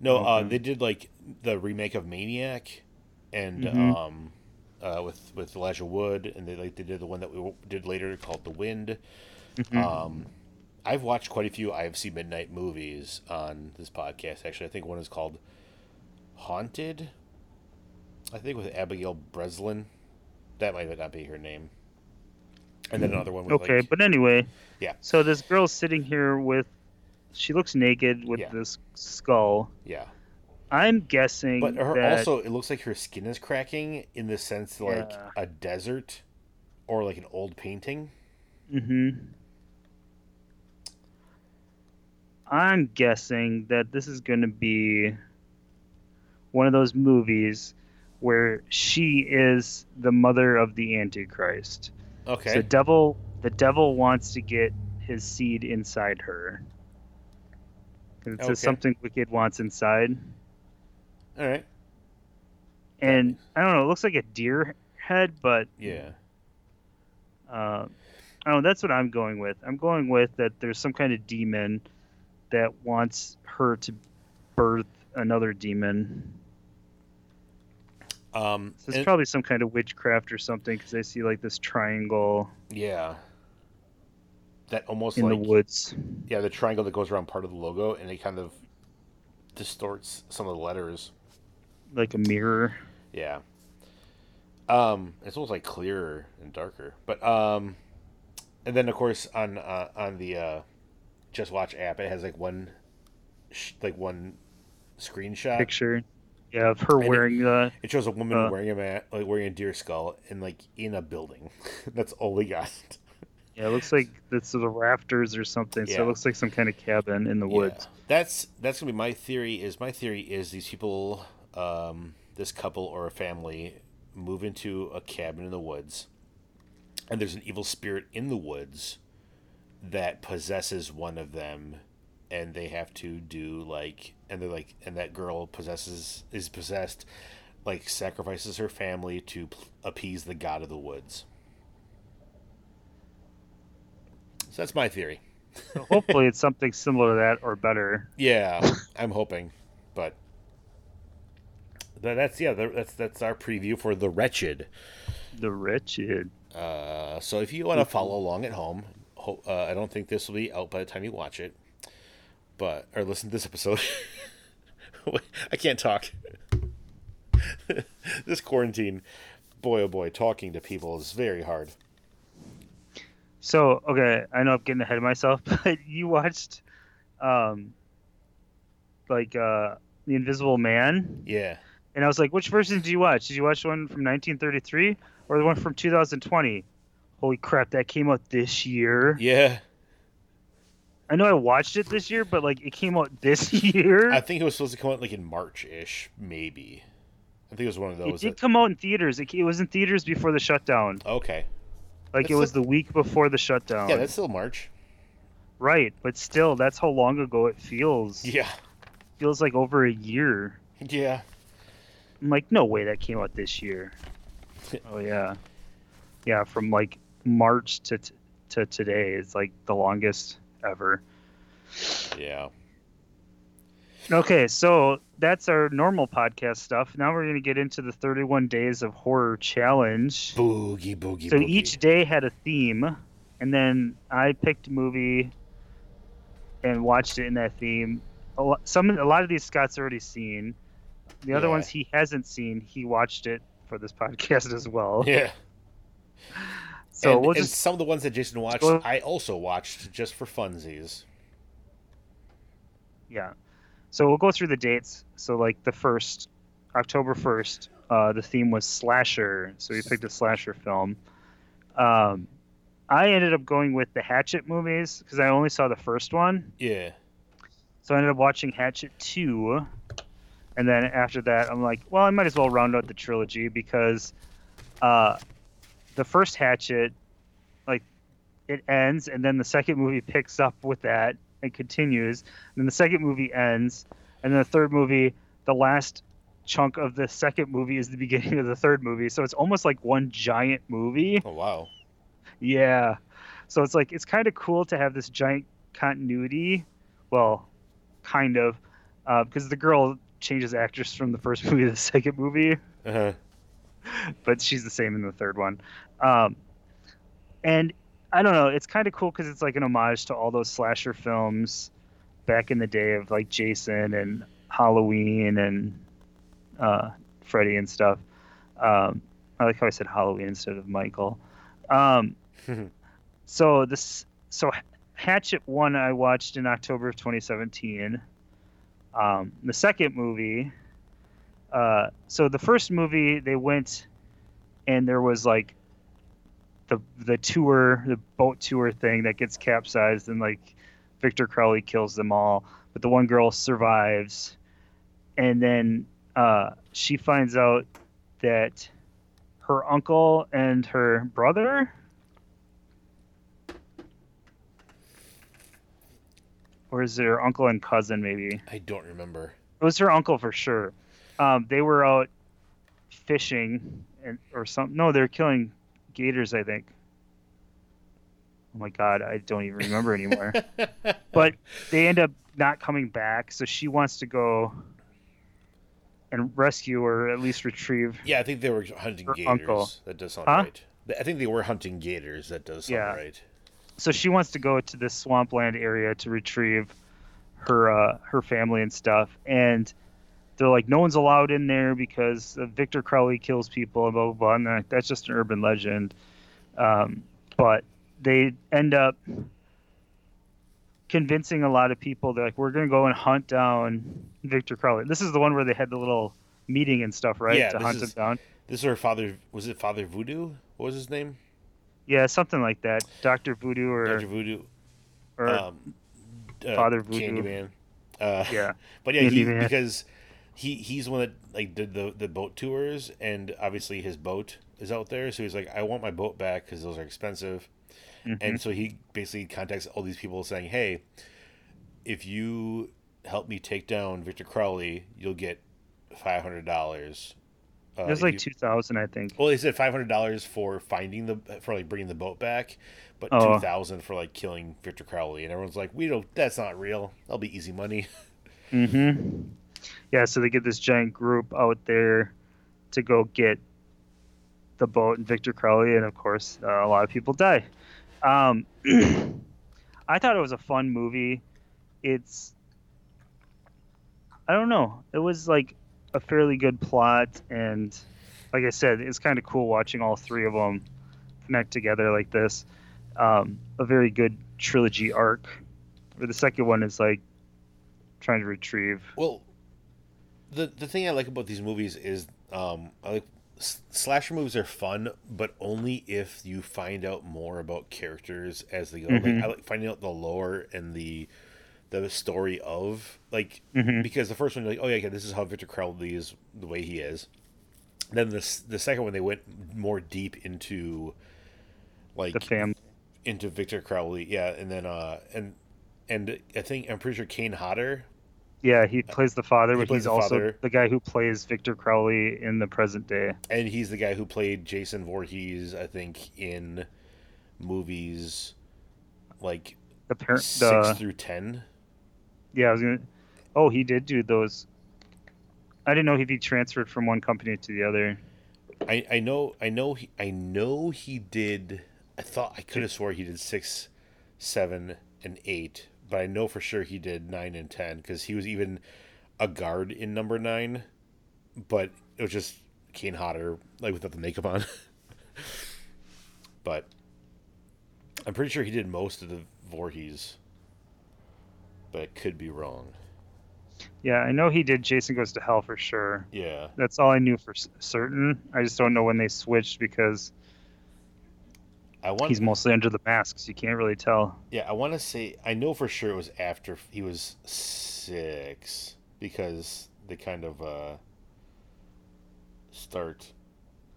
No, uh, they did like the remake of Maniac, and mm-hmm. um, uh, with with Elijah Wood, and they like they did the one that we did later called The Wind. Mm-hmm. Um, I've watched quite a few IFC Midnight movies on this podcast. Actually, I think one is called Haunter. I think with Abigail Breslin. That might not be her name. And then another one. okay, like, but anyway. Yeah. So this girl's sitting here with, she looks naked with yeah. this skull. Yeah. I'm guessing. But her that, also, it looks like her skin is cracking in the sense like yeah. a desert, or like an old painting. Mm-hmm. I'm guessing that this is going to be one of those movies where she is the mother of the Antichrist. Okay. So devil, the devil wants to get his seed inside her. It okay. says something wicked wants inside. All right. And I don't know. It looks like a deer head, but yeah. Uh, I don't know. That's what I'm going with. I'm going with that. There's some kind of demon that wants her to birth another demon. Um, so it's probably some kind of witchcraft or something because I see like this triangle. Yeah. That almost in like, the woods. Yeah, the triangle that goes around part of the logo, and it kind of distorts some of the letters. Like a mirror. Yeah. Um, it's almost like clearer and darker, but um, and then of course on uh, on the uh, just Watch app, it has like one, sh- like one screenshot picture. Yeah, of her and wearing the. Uh, it shows a woman uh, wearing a mat, like wearing a deer skull, and like in a building. [LAUGHS] That's all we got. Yeah, it looks like this is the rafters or something. Yeah. So it looks like some kind of cabin in the woods. Yeah. That's that's gonna be my theory. Is my theory is these people, um, this couple or a family, move into a cabin in the woods, and there's an evil spirit in the woods that possesses one of them and they have to do like and they're like and that girl possesses is possessed like sacrifices her family to appease the god of the woods so that's my theory so hopefully it's something similar to that or better yeah [LAUGHS] i'm hoping but that's yeah that's that's our preview for the wretched the wretched uh, so if you want to follow along at home uh, I don't think this will be out by the time you watch it, but or listen to this episode. [LAUGHS] I can't talk. [LAUGHS] this quarantine, boy oh boy, talking to people is very hard. So okay, I know I'm getting ahead of myself, [LAUGHS] but you watched, um, like uh, the Invisible Man. Yeah. And I was like, which version did you watch? Did you watch one from 1933 or the one from 2020? holy crap, that came out this year. Yeah. I know I watched it this year, but like it came out this [LAUGHS] year. I think it was supposed to come out like in March ish, maybe. I think it was one of those. It did that... come out in theaters. It, it, was in theaters before the shutdown. Okay. Like that's it was still... the week before the shutdown. Yeah, that's still March. Right, but still, that's how long ago it feels. Yeah. Feels like over a year. Yeah. I'm like, no way that came out this year. [LAUGHS] oh yeah. Yeah, from like March to t- to today it's like the longest ever. Yeah. Okay, so that's our normal podcast stuff. Now we're going to get into the 31 days of horror challenge. Boogie boogie. So boogie. each day had a theme, and then I picked a movie and watched it in that theme. A lot, some a lot of these Scott's already seen. The other yeah. ones he hasn't seen. He watched it for this [LAUGHS] podcast as well. Yeah. [LAUGHS] So and, we'll and just some of the ones that Jason watched, I also watched just for funsies. Yeah. So we'll go through the dates. So like the first October first, uh, the theme was slasher. So we picked a slasher film. Um, I ended up going with the Hatchet movies because I only saw the first one. Yeah. So I ended up watching Hatchet two, and then after that, I'm like, well, I might as well round out the trilogy because uh, the first Hatchet, like it ends, and then the second movie picks up with that and continues. And then the second movie ends, and then the third movie, the last chunk of the second movie is the beginning of the third movie. So it's almost like one giant movie. Oh wow. Yeah. So it's like it's kind of cool to have this giant continuity. Well, kind of, because uh, the girl changes actress from the first [LAUGHS] movie to the second movie. Uh-huh. But she's the same in the third one. Um, and I don't know. It's kind of cool because it's like an homage to all those slasher films back in the day of like Jason and Halloween and uh, Freddy and stuff. Um, I like how I said Halloween instead of Michael. Um, [LAUGHS] so this, so Hatchet one I watched in October of 2017. Um, the second movie, uh, so the first movie they went and there was like the the tour, the boat tour thing that gets capsized, and like Victor Crowley kills them all, but the one girl survives, and then uh, she finds out that her uncle and her brother or is it her uncle and cousin maybe? I don't remember. It was her uncle for sure. Um, they were out fishing and or something no they're killing gators, I think. Oh my god, I don't even remember anymore. [LAUGHS] but they end up not coming back, so she wants to go and rescue or at least retrieve. Yeah, I think they were hunting gators. Uncle. That does sound huh? right. I think they were hunting gators. That does sound yeah. right. So she wants to go to this swampland area to retrieve her uh, her family and stuff, and they're like, no one's allowed in there because Victor Crowley kills people and blah blah blah. And that's just an urban legend. Um, but they end up convincing a lot of people. They're like, we're gonna go and hunt down Victor Crowley. This is the one where they had the little meeting and stuff, right? Yeah, to hunt is, him down. This is her father. Was it Father Voodoo? What was his name? Yeah, something like that. Doctor Voodoo or Doctor Voodoo or um, uh, Father Voodoo. Candyman. Uh, yeah, [LAUGHS] but yeah, he, because he he's one that like did the the boat tours, and obviously his boat is out there. So he's like, I want my boat back because those are expensive, mm-hmm. and so he basically contacts all these people saying, Hey, if you help me take down Victor Crowley, you'll get five hundred dollars. Uh, it was like two thousand, I think. Well, he said five hundred dollars for finding the for like bringing the boat back, but oh. two thousand for like killing Victor Crowley, and everyone's like, "We don't. That's not real. That'll be easy money." [LAUGHS] Mm-hmm yeah, so they get this giant group out there to go get the boat and Victor Crowley, and of course, uh, a lot of people die. Um, [CLEARS THROAT] I thought it was a fun movie. It's, I don't know, it was like a fairly good plot, and like I said, it's kind of cool watching all three of them connect together like this. Um, a very good trilogy arc. Where the second one is like trying to retrieve. Well, the the thing I like about these movies is um, I like slasher movies are fun, but only if you find out more about characters as they go. Mm-hmm. Like I like finding out the lore and the the story of like mm-hmm. because the first one like oh yeah, yeah this is how Victor Crowley is the way he is. Then the the second one they went more deep into like the fam into Victor Crowley yeah and then uh and and I think I'm pretty sure Kane Hodder yeah, he plays the father, he but he's the also father. the guy who plays Victor Crowley in the present day. And he's the guy who played Jason Voorhees, I think, in movies like the parent six the, through ten. Yeah, I was gonna. Oh, he did do those. I didn't know if he transferred from one company to the other. I, I know I know he I know he did. I thought I could have swore he did six, seven, and eight, but I know for sure he did nine and ten because he was even a guard in number nine, but it was just Kane Hodder like without the makeup on. [LAUGHS] but I'm pretty sure he did most of the Voorhees, but I could be wrong. Yeah, I know he did Jason Goes to Hell for sure. Yeah. That's all I knew for certain. I just don't know when they switched because I want. He's mostly under the mask, so you can't really tell. Yeah, I want to say I know for sure it was after he was six because they kind of uh, start.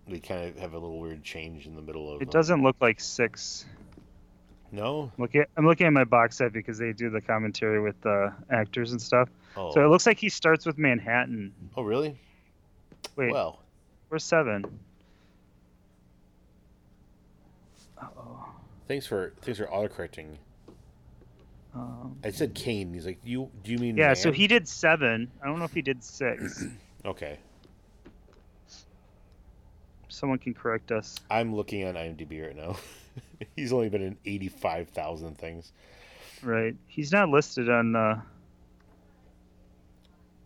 They kind of have a little weird change in the middle of. It doesn't look like six. No. Look at I'm looking at my box set because they do the commentary with the actors and stuff. Oh. So it looks like he starts with Manhattan. Oh really? Wait. Well. Where's seven? Oh Thanks for thanks for autocorrecting. Um, I said Kane. He's like, you do you mean? Yeah. Man? So he did seven. I don't know if he did six. [CLEARS THROAT] okay. Someone can correct us. I'm looking on IMDb right now. [LAUGHS] He's only been in eighty-five thousand things. Right. He's not listed on. Uh...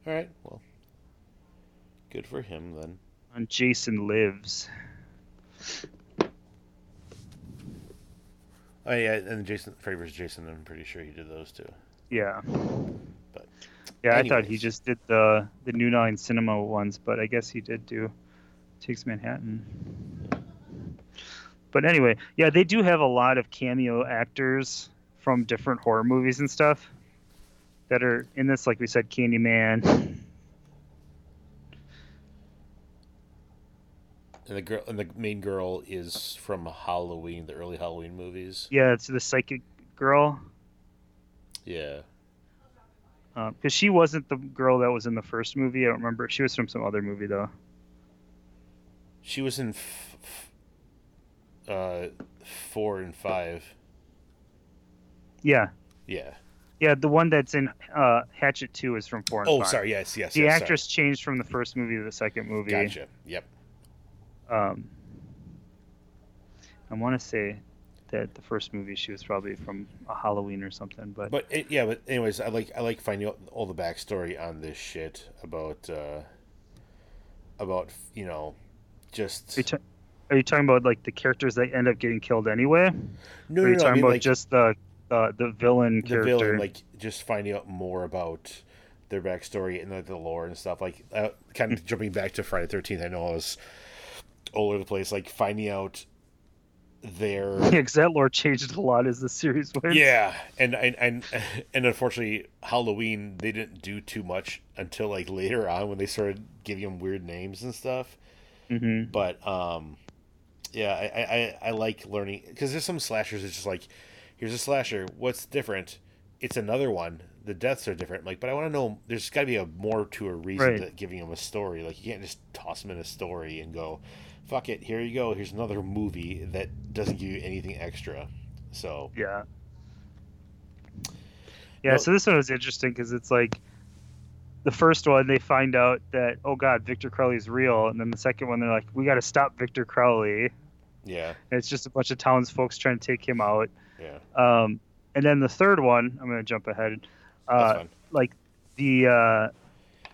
All right. Well, good for him then. On Jason Lives. Oh yeah, and Jason Freddy. Jason. I'm pretty sure he did those too. Yeah. But. Yeah, anyways. I thought he just did the the New Line Cinema ones, but I guess he did do Takes Manhattan. But anyway, yeah, they do have a lot of cameo actors from different horror movies and stuff that are in this. Like we said, Candyman. And the girl and the main girl is from Halloween, the early Halloween movies. Yeah, it's the psychic girl. Yeah. Because uh, she wasn't the girl that was in the first movie. I don't remember. She was from some other movie though. She was in f- f- uh, four and five. Yeah. Yeah. Yeah, the one that's in uh, Hatchet Two is from four and oh, five. sorry. Yes, yes. The yes, actress sorry. changed from the first movie to the second movie. Gotcha. Yep. Um, I want to say that the first movie she was probably from a Halloween or something, but but it, yeah, but anyways, I like I like finding out all the backstory on this shit about uh, about you know just. Are you, ta- are you, talking about like the characters that end up getting killed anyway? No, or are you no, talking I mean, about like, just the uh, the villain the character? villain, like just finding out more about their backstory and like the lore and stuff. Like uh, kind of jumping back to Friday Thirteenth. I know I was all over the place. Like finding out their [LAUGHS] yeah, because that lore changed a lot as the series went. Yeah, and and and [LAUGHS] and unfortunately, Halloween they didn't do too much until like later on when they started giving them weird names and stuff. Mm-hmm. But um, yeah, I, I, I like learning because there's some slashers. It's just like, here's a slasher. What's different? It's another one. The deaths are different. Like, but I want to know. There's got to be a more to a reason right. to giving them a story. Like, you can't just toss them in a story and go, "Fuck it, here you go. Here's another movie that doesn't give you anything extra." So yeah, yeah. No, so this one was interesting because it's like the first one they find out that oh god victor crowley's real and then the second one they're like we got to stop victor crowley yeah and it's just a bunch of townsfolk trying to take him out yeah um and then the third one i'm gonna jump ahead uh like the uh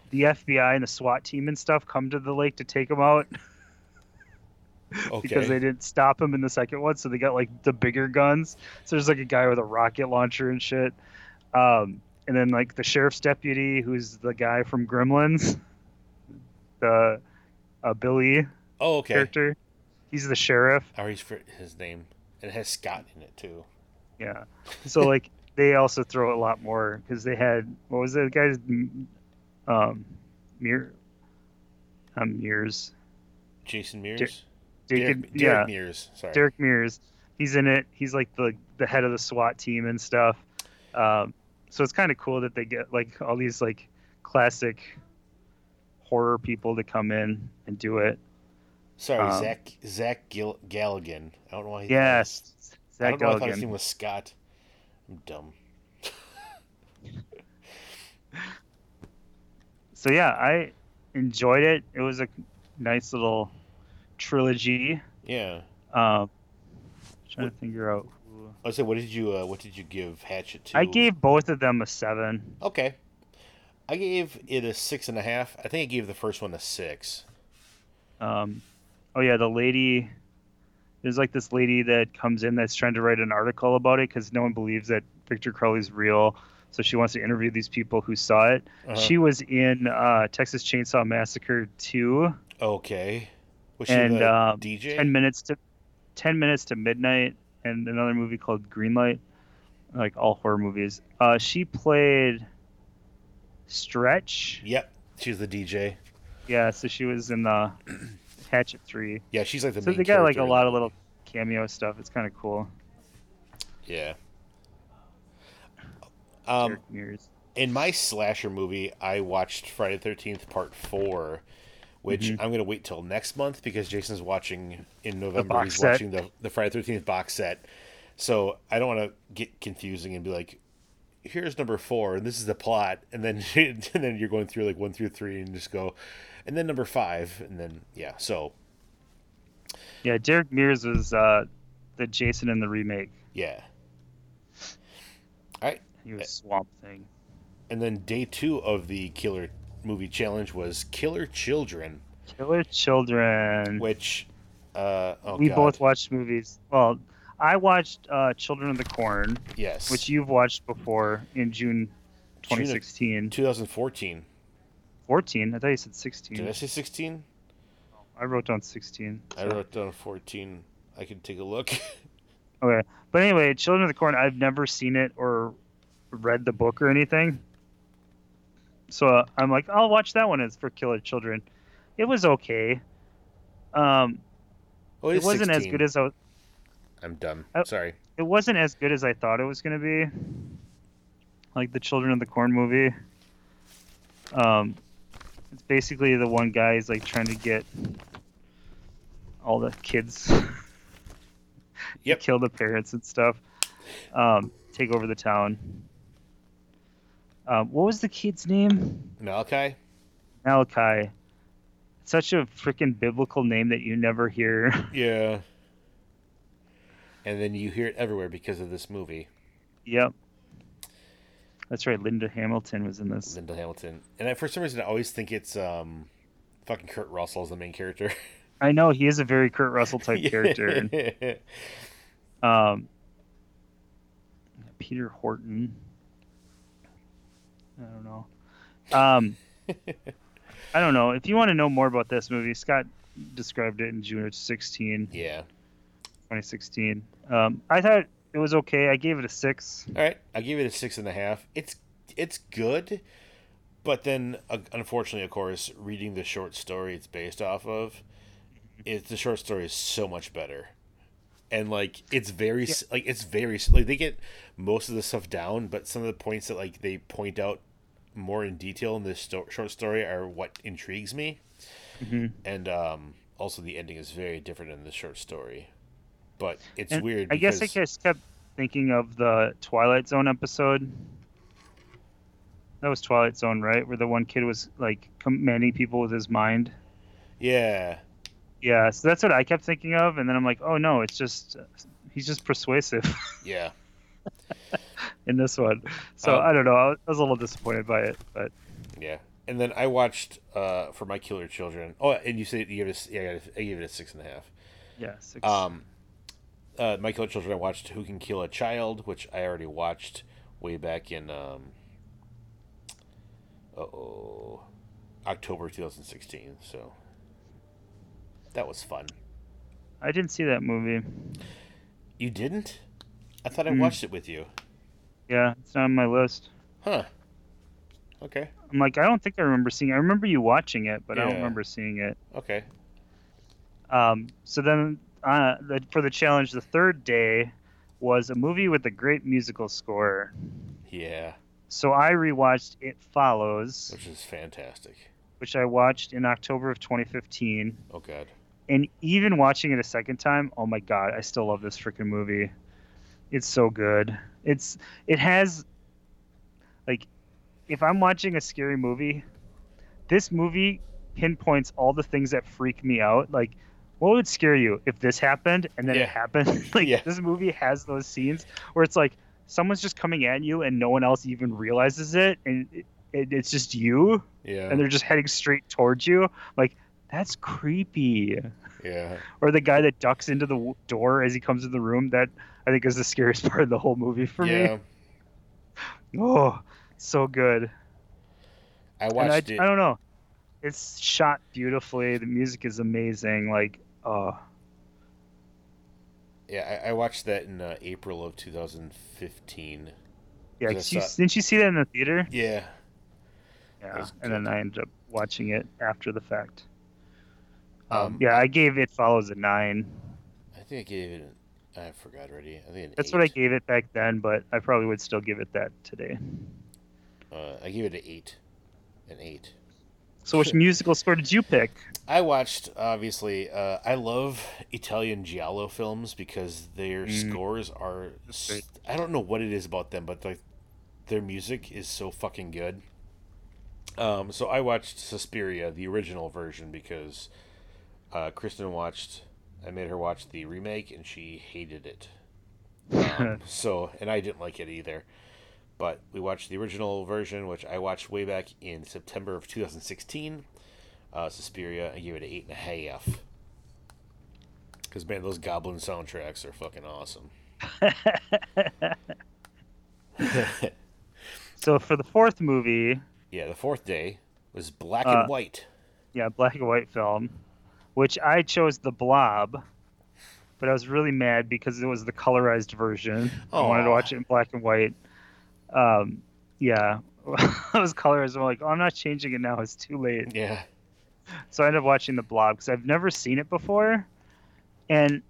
the fbi and the swat team and stuff come to the lake to take him out [LAUGHS] okay. because they didn't stop him in the second one so they got like the bigger guns so there's like a guy with a rocket launcher and shit um and then like the sheriff's deputy, who's the guy from Gremlins, [LAUGHS] the uh, Billy oh, okay. character. He's the sheriff. Or oh, he's for his name. It has Scott in it too. Yeah. So like [LAUGHS] they also throw a lot more because they had what was the guy's um, Mir, um, Mears. Jason Mears. Der- Derek, Derek, yeah. Mears. Sorry. Derek Mears. He's in it. He's like the the head of the SWAT team and stuff. Um, so it's kind of cool that they get like all these like classic horror people to come in and do it. Sorry, um, Zach Zach Gil- Galligan. I don't know why. He yes, Zach I don't know. I thought his name was Scott. I'm dumb. [LAUGHS] so yeah, I enjoyed it. It was a nice little trilogy. Yeah. Um, trying what, to figure out I said, what did you uh, what did you give Hatchet two? I gave both of them a seven. Okay, I gave it a six and a half. I think I gave the first one a six. Um, oh yeah, the lady. There's like this lady that comes in that's trying to write an article about it because no one believes that Victor Crowley's real. So she wants to interview these people who saw it. Uh-huh. She was in uh, Texas Chainsaw Massacre 2. Okay. Was and uh, DJ? Ten minutes to ten minutes to midnight and another movie called Greenlight, like all horror movies. Uh, she played Stretch. Yep, she's the DJ. Yeah, so she was in the [CLEARS THROAT] Hatchet Three. Yeah, she's like the. So they got like a lot of little cameo stuff. It's kind of cool. Yeah. Um, in my slasher movie, I watched Friday Thirteenth Part Four, which mm-hmm. I'm going to wait till next month because Jason's watching in November. He's set. watching the the Friday Thirteenth box set, so I don't want to get confusing and be like, "Here's number four, and this is the plot," and then [LAUGHS] and then you're going through like one through three and just go, and then number five, and then yeah. So yeah, Derek Mears was uh, the Jason in the remake. Yeah. All right. He was Swamp Thing. And then day two of the Killer movie challenge was Killer Children. Killer Children. Which, uh, oh we God. both watched movies. Well, I watched uh, Children of the Corn. Yes. Which you've watched before in June 2016. 2014. 14? I thought you said 16. Did I say 16? I wrote down 16. So. I wrote down 14. I can take a look. [LAUGHS] okay. But anyway, Children of the Corn, I've never seen it or read the book or anything. So uh, I'm like, I'll watch that one. It's for Killer Children. It was okay. Um, oh, it wasn't 16. as good as I was. I'm done. I, Sorry. It wasn't as good as I thought it was going to be. Like the Children of the Corn movie. Um, it's basically the one guy is like trying to get all the kids [LAUGHS] yep. kill the parents and stuff. Um, take over the town. Um, what was the kid's name? Malachi. Malachi. Such a freaking biblical name that you never hear. [LAUGHS] Yeah. And then you hear it everywhere because of this movie. Yep. That's right. Linda Hamilton was in this. Linda Hamilton, and I, for some reason, I always think it's um, fucking Kurt Russell as the main character. [LAUGHS] I know he is a very Kurt Russell type character. [LAUGHS] Um, Peter Horton. I don't know. Um, [LAUGHS] I don't know. If you want to know more about this movie, Scott described it in June of 16. Yeah. 2016. Um, I thought it was okay. I gave it a six. All right, I gave it a six and a half. It's it's good, but then uh, unfortunately, of course, reading the short story it's based off of, it the short story is so much better, and like it's very yeah. like it's very like they get most of the stuff down, but some of the points that like they point out more in detail in this sto- short story are what intrigues me, mm-hmm. and um, also the ending is very different in the short story but it's and weird. I guess I just kept thinking of the Twilight Zone episode. That was Twilight Zone, right? Where the one kid was like commanding people with his mind. Yeah. Yeah, so that's what I kept thinking of, and then I'm like, oh no, it's just he's just persuasive. [LAUGHS] Yeah. In this one, so um, I don't know. I was a little disappointed by it, but yeah. And then I watched uh, for my Killer Children. Oh, and you said you gave it. A, yeah, I gave it a six and a half. Yeah, six. Um, uh, My Killer Children, I watched Who Can Kill a Child, which I already watched way back in um, oh October 2016. So that was fun. I didn't see that movie. You didn't? I thought I mm. watched it with you. Yeah, it's not on my list. Huh. Okay. I'm like, I don't think I remember seeing. It. I remember you watching it, but yeah. I don't remember seeing it. Okay. Um. So then uh, the, for the challenge, the third day was a movie with a great musical score. Yeah. So I rewatched It Follows, which is fantastic. Which I watched in October of 2015. Oh god. And even watching it a second time, oh my god, I still love this freaking movie. It's so good. It's it has like if I'm watching a scary movie, this movie pinpoints all the things that freak me out. Like what would scare you if this happened and then yeah. it happened? [LAUGHS] like yeah. this movie has those scenes where it's like someone's just coming at you and no one else even realizes it and it, it, it's just you. Yeah. And they're just heading straight towards you. Like that's creepy. Yeah. [LAUGHS] or the guy that ducks into the door as he comes in the room. That I think is the scariest [LAUGHS] part of the whole movie for yeah. me. [LAUGHS] Oh, so good. I watched I, it. I don't know. It's shot beautifully. The music is amazing. Like Oh. Yeah, I, I watched that in uh, April of 2015. Yeah, you, saw... didn't you see that in the theater? Yeah. Yeah, and then I ended up watching it after the fact. Um, yeah, I gave It Follows a nine. I think I gave it. I forgot already. I think that's eight. what I gave it back then, but I probably would still give it that today. Uh, I gave it an eight. An eight. So, which [LAUGHS] musical score did you pick? I watched obviously. Uh, I love Italian giallo films because their mm. scores are. I don't know what it is about them, but like their music is so fucking good. Um, so I watched Suspiria, the original version, because uh, Kristen watched. I made her watch the remake, and she hated it. [LAUGHS] Um, so, and I didn't like it either. But we watched the original version, which I watched way back in September of 2016. Uh, Suspiria, I gave it an eight and a half. Because man, those Goblin soundtracks are fucking awesome. [LAUGHS] so for the fourth movie, yeah, the fourth day was black and uh, white. Yeah, black and white film, which I chose the Blob, but I was really mad because it was the colorized version. I wanted to watch it in black and white um, yeah, [LAUGHS] I was colorized. I'm like, oh, I'm not changing it now. It's too late. Yeah. So I ended up watching the Blob because I've never seen it before, and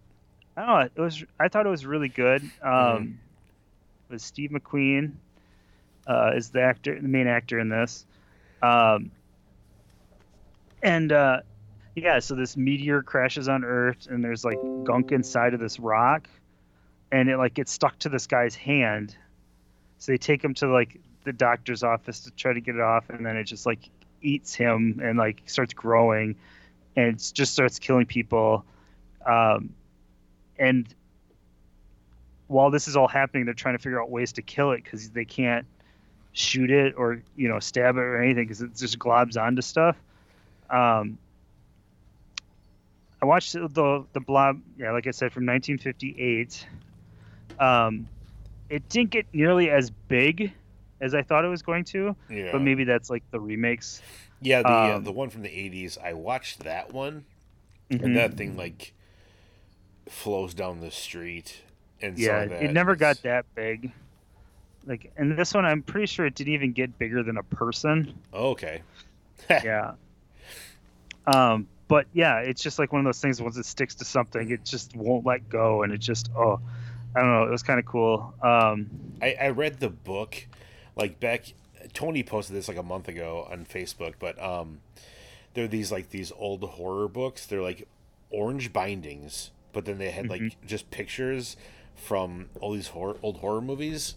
I don't know. It was. I thought it was really good. Um, mm-hmm. With Steve McQueen uh, is the actor, the main actor in this, um, and uh, yeah. So this meteor crashes on Earth, and there's like gunk inside of this rock, and it like gets stuck to this guy's hand so they take him to like the doctor's office to try to get it off, and then it just like eats him and like starts growing, and just starts killing people. Um, and while this is all happening, they're trying to figure out ways to kill it because they can't shoot it or you know stab it or anything because it just globs onto stuff. Um, I watched the the blob, yeah, like I said, from 1958. Um, it didn't get nearly as big as I thought it was going to. Yeah. But maybe that's like the remakes. Yeah, the uh, um, uh, the one from the '80s. I watched that one, mm-hmm. and that thing like flows down the street. And yeah, it never got that big. Like, and this one, I'm pretty sure it didn't even get bigger than a person. Oh, okay. [LAUGHS] yeah. Um, but yeah, it's just like one of those things. Once it sticks to something, it just won't let go, and it just oh I don't know. It was kind of cool. Um, I, I read the book, like back. Tony posted this like a month ago on Facebook, but um, they're these like these old horror books. They're like orange bindings, but then they had mm-hmm. like just pictures from all these horror, old horror movies,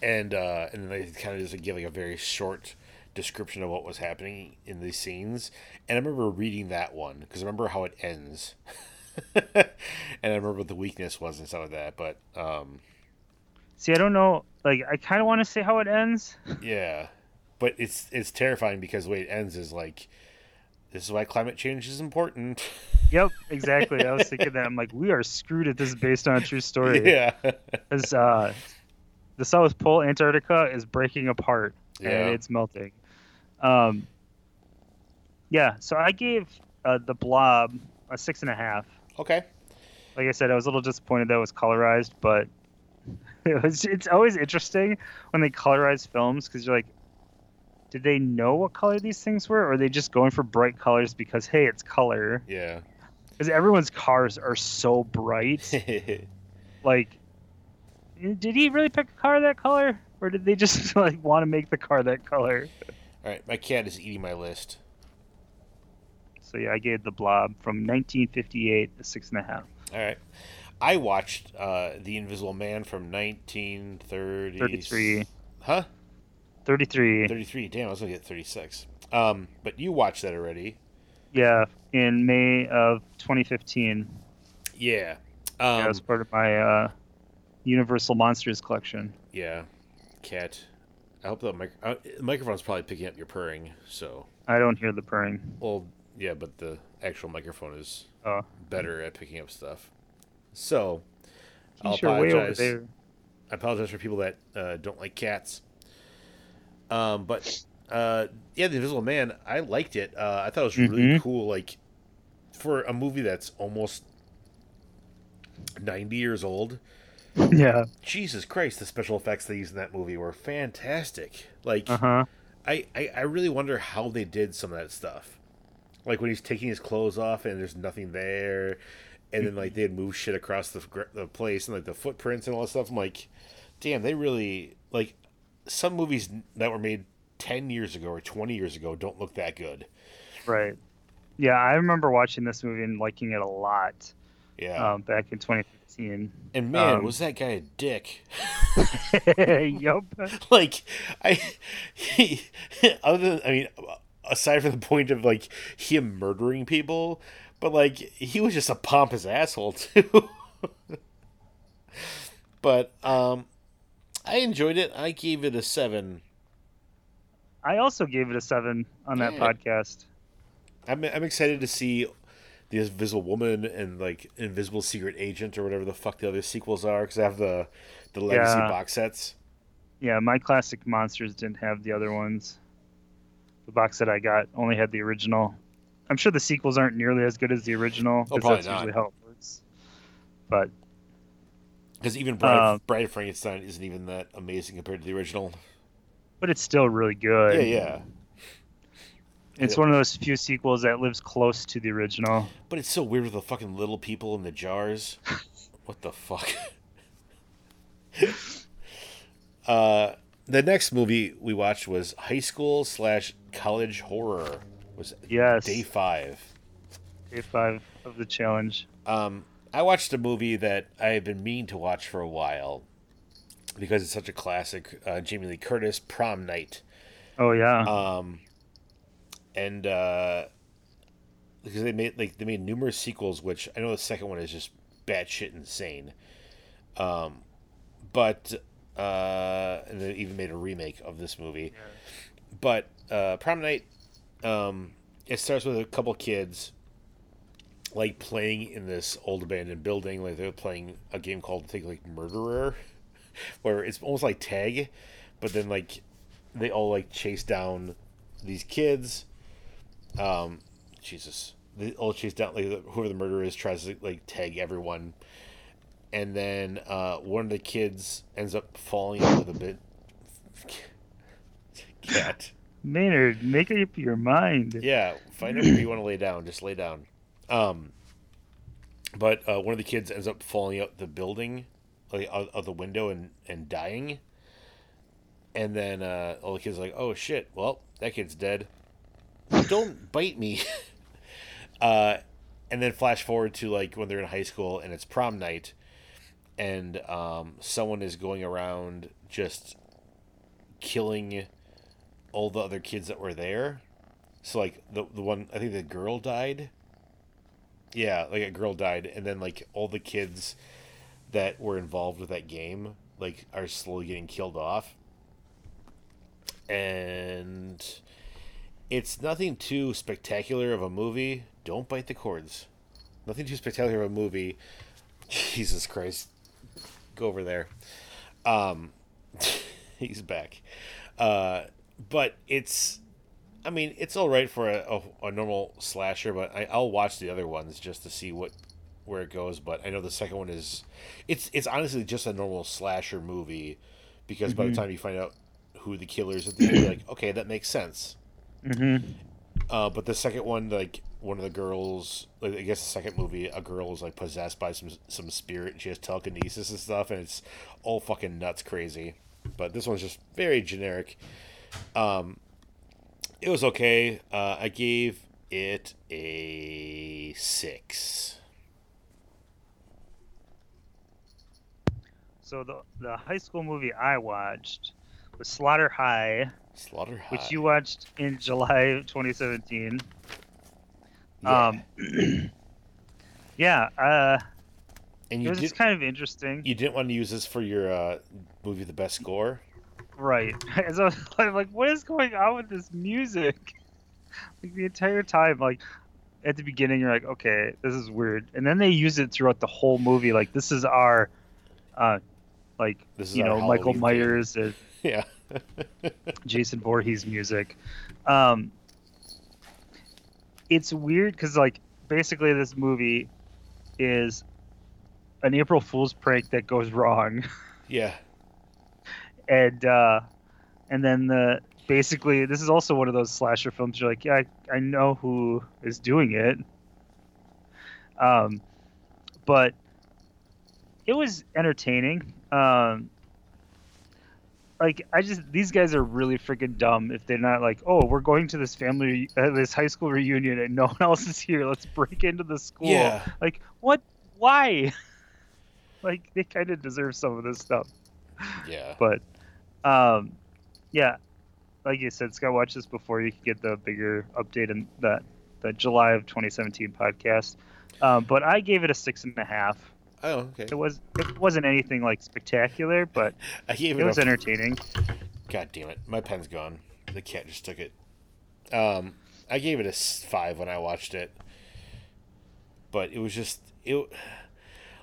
and uh, and then they kind of just like, give like a very short description of what was happening in these scenes. And I remember reading that one because I remember how it ends. [LAUGHS] and I remember what the weakness was and some of that. But um, see, I don't know. Like, I kind of want to say how it ends. yeah, but it's it's terrifying because the way it ends is like, this is why climate change is important. [LAUGHS] Yep, exactly. I was thinking that I'm like, we are screwed if this is based on a true story. [LAUGHS] Yeah, because uh, the South Pole, Antarctica, is breaking apart yeah. and it's melting. Um, yeah, so I gave uh, the Blob a six and a half. Okay. Like I said, I was a little disappointed that it was colorized, but [LAUGHS] it was. It's always interesting when they colorize films because you're like, did they know what color these things were, or are they just going for bright colors because hey, it's color? Yeah. Because everyone's cars are so bright. [LAUGHS] like, did he really pick a car that color, or did they just [LAUGHS] like want to make the car that color? All right, my cat is eating my list. So yeah, I gave the Blob from 1958 a six and a half. All right. I watched uh, The Invisible Man from 1933. Huh? 33. 33. Damn, I was going to get 36. Um, but you watched that already. Yeah, in May of 2015. Yeah. Um, yeah, was part of my uh, Universal Monsters collection. Yeah. Cat. I hope the, mic- uh, the microphone's probably picking up your purring, so. I don't hear the purring. Well, yeah, but the actual microphone is oh. better at picking up stuff. So, I'll apologize. I apologize for people that uh, don't like cats. Um, but uh, yeah, the Invisible Man, I liked it. Uh, I thought it was really mm-hmm. cool. Like for a movie that's almost ninety years old. Yeah. Jesus Christ, the special effects they used in that movie were fantastic. Like, uh-huh. I, I, I really wonder how they did some of that stuff like when he's taking his clothes off and there's nothing there and then like they had move shit across the the place and like the footprints and all that stuff. I'm like, damn, they really like some movies that were made ten years ago or twenty years ago don't look that good. Right. Yeah, I remember watching this movie and liking it a lot. Yeah. Um, back in 2015. And man, um, was that guy a dick? [LAUGHS] yup. [LAUGHS] like, I, he, other than, I mean, aside from the point of like him murdering people, but like he was just a pompous asshole [LAUGHS] too. but um, I enjoyed it. I gave it a seven. I also gave it a seven on that yeah. podcast. I'm I'm excited to see the Invisible Woman and like Invisible Secret Agent or whatever the fuck the other sequels are because I have the the legacy yeah. box sets. Yeah, my classic monsters didn't have the other ones. The box set I got only had the original. I'm sure the sequels aren't nearly as good as the original. Oh, probably that's not. usually how it works. But because even Bride, uh, Bride of Frankenstein isn't even that amazing compared to the original. But it's still really good. Yeah, yeah. It's yeah. one of those few sequels that lives close to the original. But it's so weird with the fucking little people in the jars. [LAUGHS] what the fuck? [LAUGHS] uh, the next movie we watched was High School slash College Horror. Was yes day five. Day five of the challenge. Um, I watched a movie that I have been meaning to watch for a while because it's such a classic. Uh, Jamie Lee Curtis, Prom Night. Oh yeah. Um, and uh, because they made like they made numerous sequels, which I know the second one is just batshit insane. Um, but uh, and they even made a remake of this movie. Yeah. But uh, Prom Night, um, it starts with a couple kids like playing in this old abandoned building. Like they're playing a game called I think like Murderer, [LAUGHS] where it's almost like tag, but then like they all like chase down these kids um, Jesus, the old chase down like whoever the murderer is tries to like tag everyone, and then uh, one of the kids ends up falling in with a bit. [LAUGHS] Cat. Maynard, make up your mind. Yeah, find out where you want to lay down. Just lay down. Um, but uh, one of the kids ends up falling out the building, like out, out the window, and and dying. And then uh, all the kids are like, "Oh shit! Well, that kid's dead." Don't bite me. [LAUGHS] uh, and then flash forward to like when they're in high school and it's prom night, and um, someone is going around just killing all the other kids that were there. So like the the one I think the girl died. Yeah, like a girl died, and then like all the kids that were involved with that game like are slowly getting killed off. And it's nothing too spectacular of a movie. Don't bite the cords. Nothing too spectacular of a movie. [LAUGHS] Jesus Christ. Go over there. Um, [LAUGHS] he's back. Uh, but it's, I mean, it's all right for a, a, a normal slasher, but I, I'll watch the other ones just to see what where it goes. But I know the second one is, it's it's honestly just a normal slasher movie, because mm-hmm. by the mm-hmm. time you find out who the killers are, you're like, okay, that makes sense. Mm-hmm. Uh, but the second one, like one of the girls, like, I guess the second movie, a girl is like possessed by some some spirit, and she has telekinesis and stuff, and it's all fucking nuts, crazy. But this one's just very generic. Um, it was okay. Uh, I gave it a six. So the the high school movie I watched was Slaughter High Slaughter High. Which you watched in July of 2017. Yeah. Um, [CLEARS THROAT] yeah. Uh, and you it was did, kind of interesting. You didn't want to use this for your uh, movie, The Best Score. Right. [LAUGHS] So [LAUGHS] I'm like, what is going on with this music? [LAUGHS] Like the entire time, like at the beginning, you're like, okay, this is weird, and then they use it throughout the whole movie. Like this is our, uh, like you know, Michael Myers. And, yeah. Jason Voorhees music. Um, it's weird because like basically this movie is an April Fool's prank that goes wrong. Yeah. [LAUGHS] and uh, and then the basically this is also one of those slasher films. You're like, yeah, I, I know who is doing it. Um, but it was entertaining. Um, like I just these guys are really freaking dumb if they're not like, oh, we're going to this family, uh, this high school reunion, and no [LAUGHS] one else is here. Let's break into the school. Yeah. Like what? Why? [LAUGHS] like they kind of deserve some of this stuff. Yeah. But, um, yeah, like you said, Scott, watch this before you can get the bigger update in that the July of 2017 podcast. Um, but I gave it a six and a half. Oh, okay. It was it wasn't anything like spectacular, but [LAUGHS] I gave it. was entertaining. God damn it! My pen's gone. The cat just took it. Um, I gave it a five when I watched it, but it was just it. [SIGHS]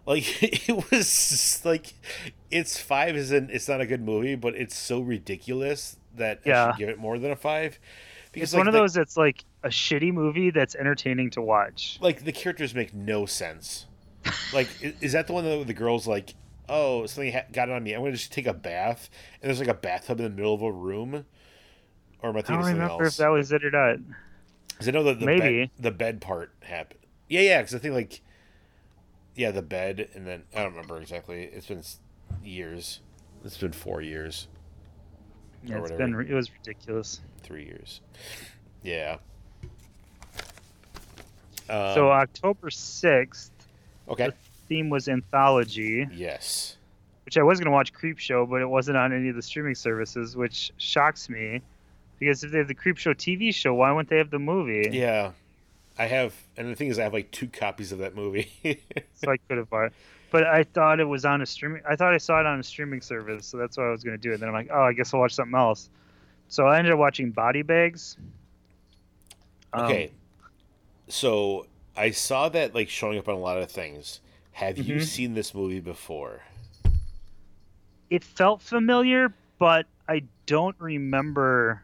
Like [LAUGHS] it was like it's five isn't it's not a good movie, but it's so ridiculous that I should give it more than a five. It's like, one of the, those that's like a shitty movie that's entertaining to watch. like the characters make no sense. Like is that the one that the girls like? Oh, something ha- got on me. I'm gonna just take a bath, and there's like a bathtub in the middle of a room. Or am I I don't remember else? if that was it or not. Because I know that the Maybe. bed, the bed part happened. Yeah, yeah. Because I think like, yeah, the bed, and then I don't remember exactly. It's been years. It's been four years, Yeah, it's been it was ridiculous. three years. Yeah. Um, so October sixth, okay. theme was anthology, Yes. which I was gonna watch Creepshow, but it wasn't on any of the streaming services, which shocks me. Because if they have the Creepshow TV show, why wouldn't they have the movie? Yeah. I have, and the thing is, I have like two copies of that movie. [LAUGHS] So I could have bought. it. But I thought it was on a streaming. I thought I saw it on a streaming service, so that's why I was gonna do it. Then I'm like, oh, I guess I'll watch something else. So I ended up watching Body Bags. Um, okay. So I saw that like showing up on a lot of things. Have you Mhm. seen this movie before? it felt familiar, but I don't remember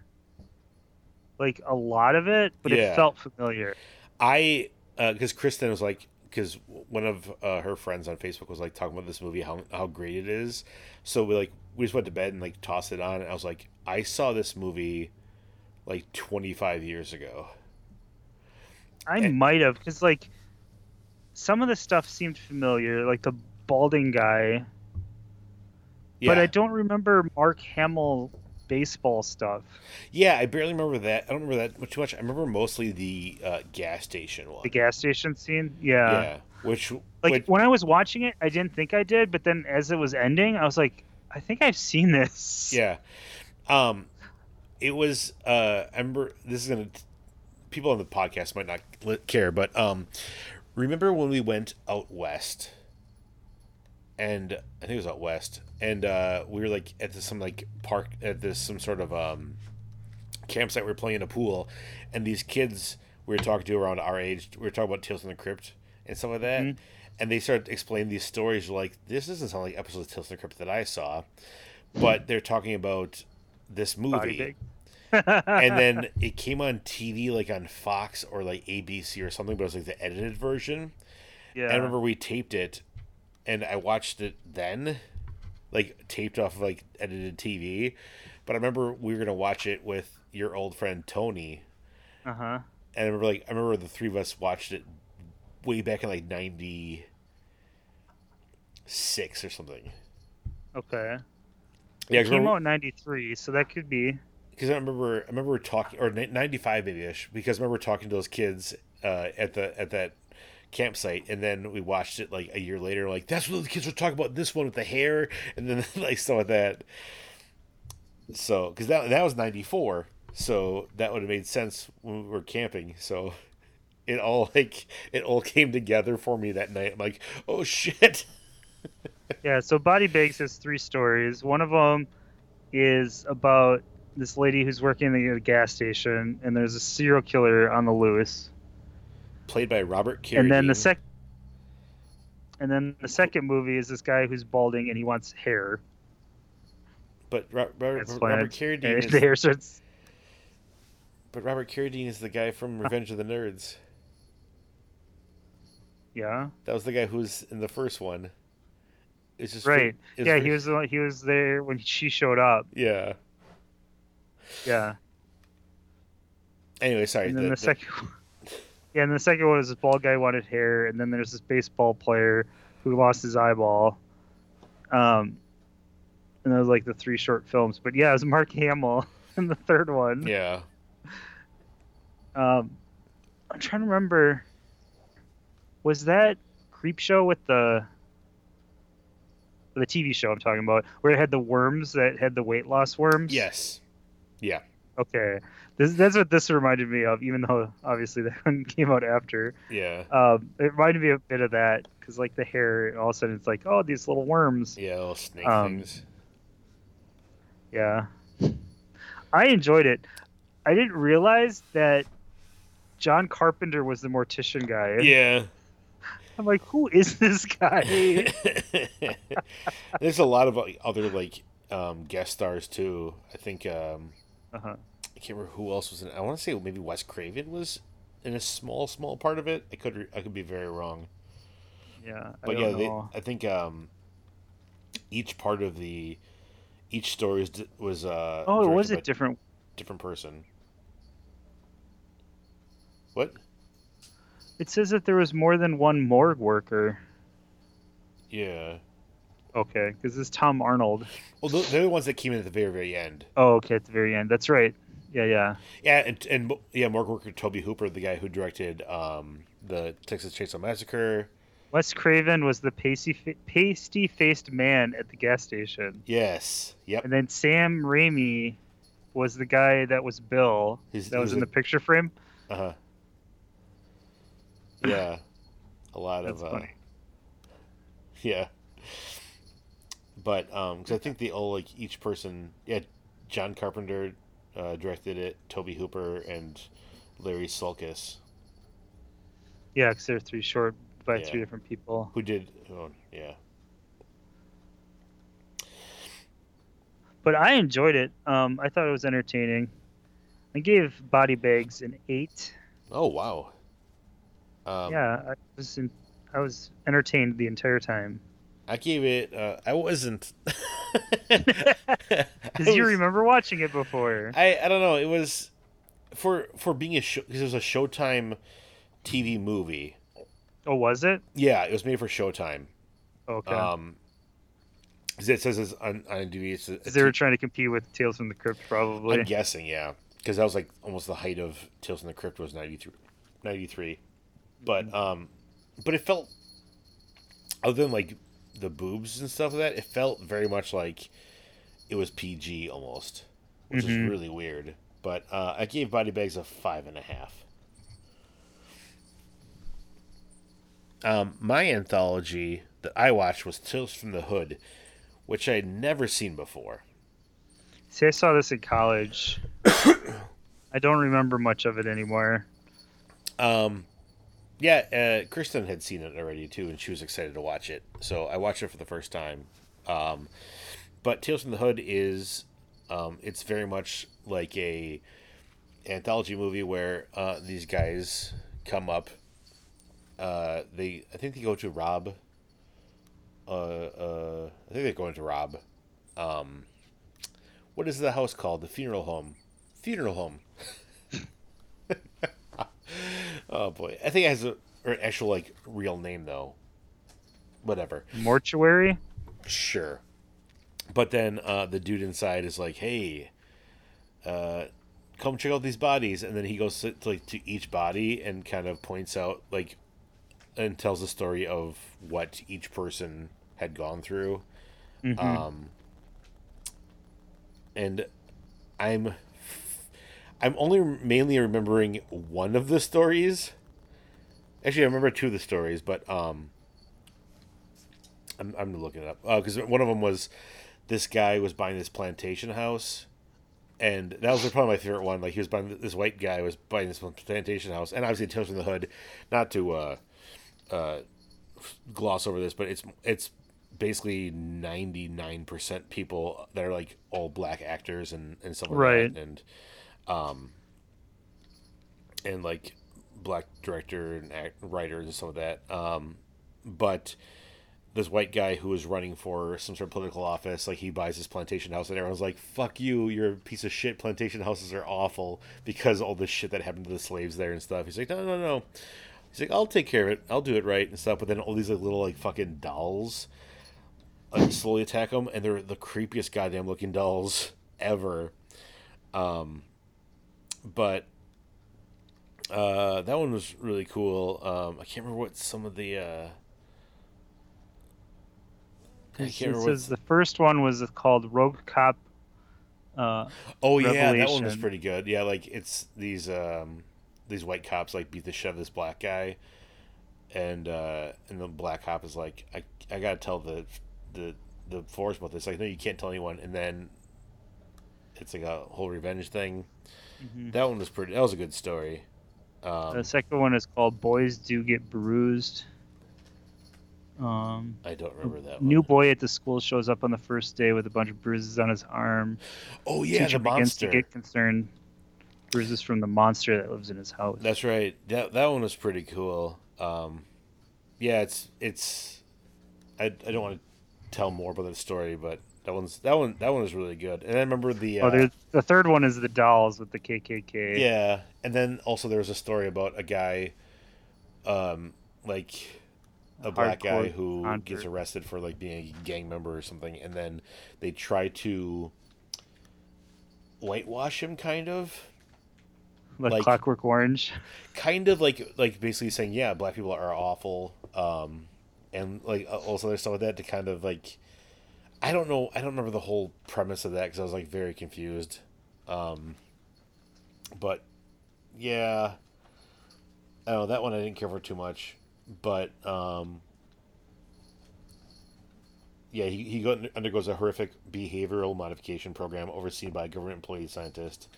like a lot of it. But Yeah. it felt familiar. I because Kristen was like because one of uh, her friends on Facebook was like talking about this movie how how great it is. So we like we just went to bed and like tossed it on and I was like I saw this movie like 25 years ago. I Eh. might have because like some of the stuff seemed familiar, like the balding guy, Yeah. but I don't remember Mark Hamill baseball stuff. yeah, I barely remember that. I don't remember that too much. I remember mostly the uh, gas station one. The gas station scene, yeah. yeah. which Like which- when I was watching it, I didn't think I did, but then as it was ending, I was like, I think I've seen this. Yeah. Um it was uh I remember this is going to people on the podcast might not care, but um remember when we went out west and I think it was out west and uh we were like at this some like park at this some sort of um campsite we were playing a pool and these kids we were talking to around our age we were talking about Tales from the Crypt and stuff like that Mhm. and they started explaining these stories like this doesn't sound like episodes of Tales from the Crypt that I saw but they're talking about this movie. And then [LAUGHS] it came on TV like on Fox or like ABC or something but it was like the edited version yeah. I remember we taped it, and I watched it then, like taped off of like edited TV. But I remember we were gonna watch it with your old friend Tony, Uh huh. and I remember like I remember the three of us watched it way back in like ninety six or something. Okay. Yeah, it came out in '93, so that could be. Because I remember I remember talking or ninety five maybe ish because I remember talking to those kids uh, at the at that campsite and then we watched it like a year later like that's what the kids were talking about this one with the hair [LAUGHS] and then [LAUGHS] like stuff like that. So because that that was 94 so that would have made sense when we were camping so [LAUGHS] it all like it all came together for me that night. I'm like oh shit. Yeah, so Body Bags has three stories. One of them is about this lady who's working at a gas station, and there's a serial killer on the loose. played by robert Carradine. And then the sec, and then the second movie is this guy who's balding and he wants hair. but Ro- Ro- robert Carradine is, the hair starts. but robert Carradine is the guy from revenge of the nerds Yeah, That was the guy who was in the first one. It's just right. it's Yeah, very- he was he was there when she showed up. Yeah. Yeah, Anyway, sorry. and then the- the, the- [LAUGHS] Yeah, and the second one is this bald guy wanted hair, and then there's this baseball player who lost his eyeball. Um, and those like the three short films. But yeah, it was Mark Hamill [LAUGHS] in the third one. Yeah. Um, I'm trying to remember. Was that Creepshow with the the TV show I'm talking about, where it had the worms that had the weight loss worms? Yes. Yeah. Okay. This, that's what this reminded me of, even though obviously [LAUGHS] that one came out after. Yeah. Um, it reminded me a bit of that because, like, the hair, all of a sudden, it's like, oh, these little worms. Yeah, little snake um, things. Yeah. I enjoyed it. I didn't realize that John Carpenter was the mortician guy. Yeah. I'm like, who is [LAUGHS] this guy? [LAUGHS] There's a lot of other like um, guest stars too. I think um, uh-huh. I can't remember who else was in. it. I want to say maybe Wes Craven was in a small, small part of it. I could I could be very wrong. Yeah, but yeah, they, I think um, each part of the each story was, was uh, oh, it was a different different person. What? It says that there was more than one morgue worker. Yeah. Okay, because this is Tom Arnold. Well, they're the ones that came in at the very, very end. Oh, okay, at the very end. That's right. Yeah, yeah. Yeah, and, and yeah, Mark worker Tobe Hooper, the guy who directed um, the Texas Chainsaw Massacre. Wes Craven was the pasty, pasty faced man at the gas station. Yes. Yep. And then Sam Raimi was the guy that was Bill. That was, was in a... the picture frame. Uh huh. Yeah, a lot That's of. Uh, funny. Yeah, but um, because I think the all like each person, yeah, John Carpenter uh, directed it, Tobe Hooper and Larry Sulkis. Yeah, because they're three short by yeah. three different people. Who did? Oh, yeah. But I enjoyed it. Um, I thought it was entertaining. I gave Body Bags an eight. Oh wow! Um, yeah, I was in, I was entertained the entire time. I gave it. Uh, I wasn't. [LAUGHS] Because you remember watching it before. I I don't know. It was for for being a show because it was a Showtime TV movie. Oh, was it? Yeah, it was made for Showtime. Okay. Um, it says it's on, on DVD. It's a, a they were trying to compete with Tales from the Crypt, probably. I'm guessing, yeah, because that was like almost the height of Tales from the Crypt was 93. 93 but um, but it felt other than like the boobs and stuff like that, it felt very much like it was PG almost, which mm-hmm. is really weird. But uh, I gave Body Bags a five and a half. Um, my anthology that I watched was Tales from the Hood, which I had never seen before. See, I saw this in college. [COUGHS] I don't remember much of it anymore. Um, yeah, uh, Kristen had seen it already too, and she was excited to watch it. So I watched it for the first time. Um, but Tales from the Hood is, um, it's very much like a anthology movie where uh, these guys come up. Uh, they, I think they go to rob. Uh, uh, I think they're going to rob. Um, what is the house called? The funeral home. Funeral home. [LAUGHS] oh boy, I think it has a or actual like real name though. Whatever. Mortuary. Sure. But then uh, the dude inside is like, "Hey, uh, come check out these bodies," and then he goes to, like to each body and kind of points out like and tells the story of what each person had gone through. Mm-hmm. Um, and I'm I'm only mainly remembering one of the stories. Actually, I remember two of the stories, but um, I'm I'm looking it up because uh, one of them was this guy was buying this plantation house, and that was probably my favorite one. Like he was buying this white guy was buying this plantation house, and obviously Tales from the Hood. Not to uh, uh, gloss over this, but it's it's basically 99% people that are like all black actors and, and stuff like right. that. And um, and like black director and act, writers and some of that. Um, but this white guy who was running for some sort of political office, like he buys this plantation house, and everyone's like, "Fuck you! You're a piece of shit. Plantation houses are awful because all the shit that happened to the slaves there and stuff." He's like, "No, no, no. He's like, I'll take care of it. I'll do it right and stuff. But then all these like little like fucking dolls like slowly attack him, and they're the creepiest goddamn looking dolls ever. Um, but uh, that one was really cool. Um, I can't remember what some of the. Uh, I can't remember. Says the first one was called Rogue Cop. Uh, oh yeah, that one was pretty good. Yeah, like it's these um, these white cops like beat the shit of this black guy, and uh, and the black cop is like, I I gotta tell the the the force about this. Like, no, you can't tell anyone. And then it's like a whole revenge thing. Mm-hmm. That one was pretty. That was a good story. Um, the second one is called "Boys Do Get Bruised." Um, I don't remember that. New boy at the school shows up on the first day with a bunch of bruises on his arm. Oh yeah, Teacher the monster. to get concerned. Bruises from the monster that lives in his house. That's right. That that one was pretty cool. Um, yeah, it's it's. I, I don't want to tell more about the story, but that one's that one that one was really good. And I remember the oh, uh, oh, the third one is the dolls with the KKK. Yeah, and then also there was a story about a guy, um, like a, black guy who gets arrested for like being a gang member or something, and then they try to whitewash him, kind of. Like, like Clockwork Orange. Kind of like like basically saying, yeah, black people are awful, um, and like also there's some of that to kind of like I don't know. I don't remember the whole premise of that because I was like very confused. Um, but yeah, oh, that one I didn't care for too much. But um, yeah, he, he undergoes a horrific behavioral modification program overseen by a government employee scientist.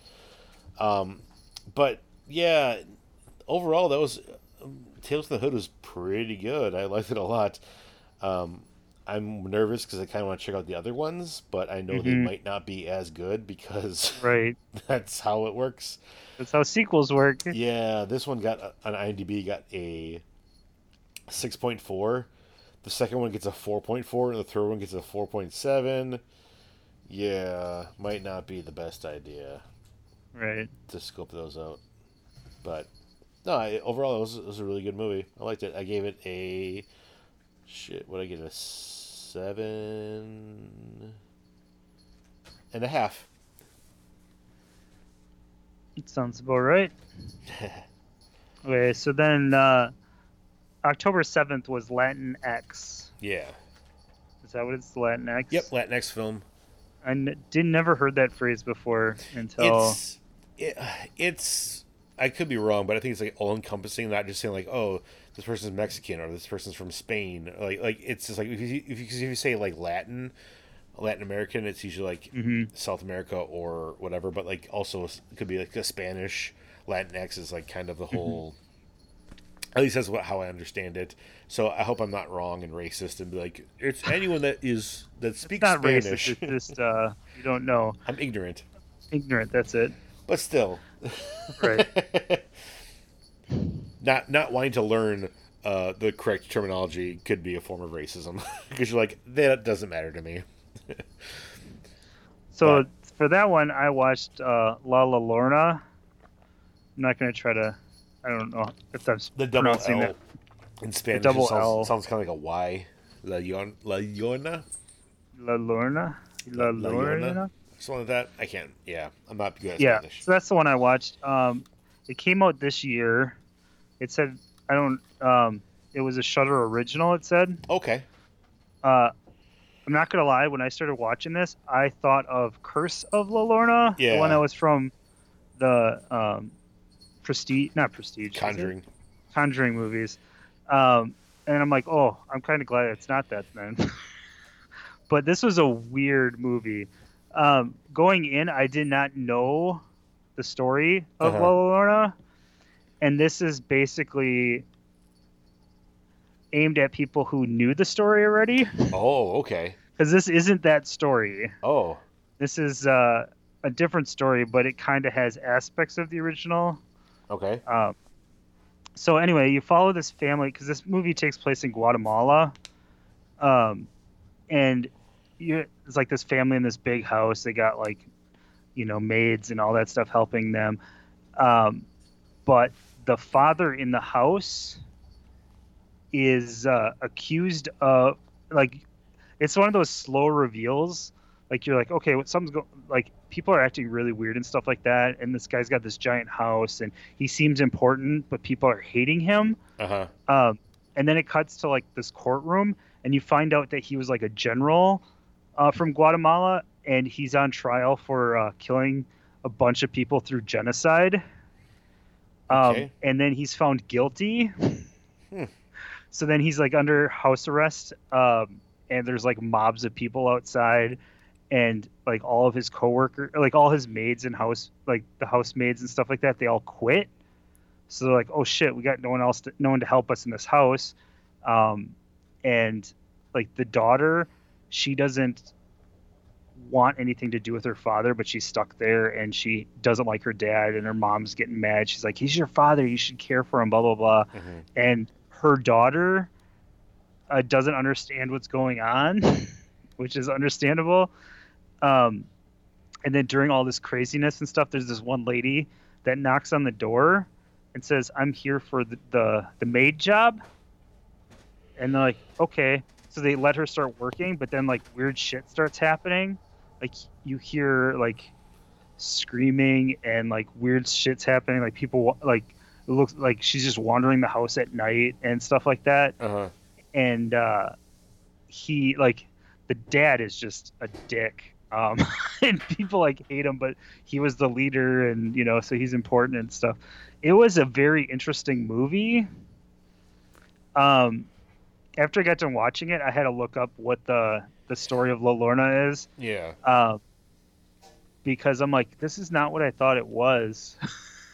Um, but yeah, overall, that was um, Tales of the Hood was pretty good. I liked it a lot. Um, I'm nervous because I kind of want to check out the other ones, but I know mm-hmm. they might not be as good because [LAUGHS] right that's how it works. That's how sequels work. [LAUGHS] Yeah, this one got on IMDb got a six point four. The second one gets a four point four, and the third one gets a four point seven. Yeah, might not be the best idea. Right. To scope those out, but no, I, overall it was, it was a really good movie. I liked it. I gave it a shit. What I get a seven and a half. It sounds about right. [LAUGHS] okay, so then uh, October 7th was Latin X. Yeah. Is that what it's Latin X? Yep, Latin X film. I n- did never heard that phrase before until it's it, it's I could be wrong, but I think it's like all encompassing, not just saying like, oh, this person's Mexican or this person's from Spain. Like like it's just like if you if you, if you say like Latin, Latin American, it's usually like mm-hmm. South America or whatever. But like also it could be like a Spanish Latinx is like kind of the mm-hmm. whole. Mm-hmm. At least that's what how I understand it. So I hope I'm not wrong and racist and be like it's [LAUGHS] anyone that is that speaks it's not Spanish. Racist, it's just uh, you don't know. I'm ignorant. Ignorant. That's it. But still. Right. [LAUGHS] not not wanting to learn uh, the correct terminology could be a form of racism [LAUGHS] because you're like that doesn't matter to me. [LAUGHS] so but, for that one, I watched uh, La La Lorna. I'm not gonna try to. I don't know if that's the double L that. in Spanish. The double sounds, L sounds kind of like a Y. La Yon La Llorona. La Lorna. La, La Lorna. Something like that. I can't. Yeah, I'm not good at yeah, Spanish. so that's the one I watched. Um, it came out this year. It said I don't. Um, it was a Shudder original. It said. Okay. Uh, I'm not gonna lie. When I started watching this, I thought of Curse of La Llorona, yeah. the one that was from the um, Prestige, not Prestige, Conjuring, Conjuring movies. Um, and I'm like, oh, I'm kind of glad it's not that then. [LAUGHS] but this was a weird movie. Um, going in, I did not know the story of uh-huh. La Llorona and this is basically aimed at people who knew the story already. Oh, okay. Because this isn't that story. Oh. This is uh, a different story, but it kind of has aspects of the original. Okay. Um, so anyway, you follow this family because this movie takes place in Guatemala, um, and you, it's like this family in this big house. They got like, you know, maids and all that stuff helping them, um, but the father in the house is uh, accused of like it's one of those slow reveals. Like you're like okay what something's going like people are acting really weird and stuff like that and this guy's got this giant house and he seems important but people are hating him. Uh-huh. Um, and then it cuts to like this courtroom and you find out that he was like a general uh, from guatemala and he's on trial for uh, killing a bunch of people through genocide um, okay. and then he's found guilty hmm. so then he's like under house arrest um, and there's like mobs of people outside and like all of his coworkers like all his maids and house like the housemaids and stuff like that they all quit so they're like oh shit we got no one else to, no one to help us in this house um, and like the daughter she doesn't want anything to do with her father but she's stuck there and she doesn't like her dad and her mom's getting mad she's like he's your father you should care for him blah blah blah mm-hmm. and her daughter uh, doesn't understand what's going on [LAUGHS] which is understandable um, and then during all this craziness and stuff, there's this one lady that knocks on the door and says, "I'm here for the the, the maid job." And they're like, "Okay." So they let her start working, but then like weird shit starts happening. Like you hear like screaming and like weird shit's happening. Like people like it looks like she's just wandering the house at night and stuff like that. Uh-huh. And uh, he like the dad is just a dick um, [LAUGHS] and people like hate him, but he was the leader, and you know, so he's important and stuff. It was a very interesting movie. Um, after I got done watching it, I had to look up what the the story of La Llorona is. Yeah. Um, because I'm like, this is not what I thought it was,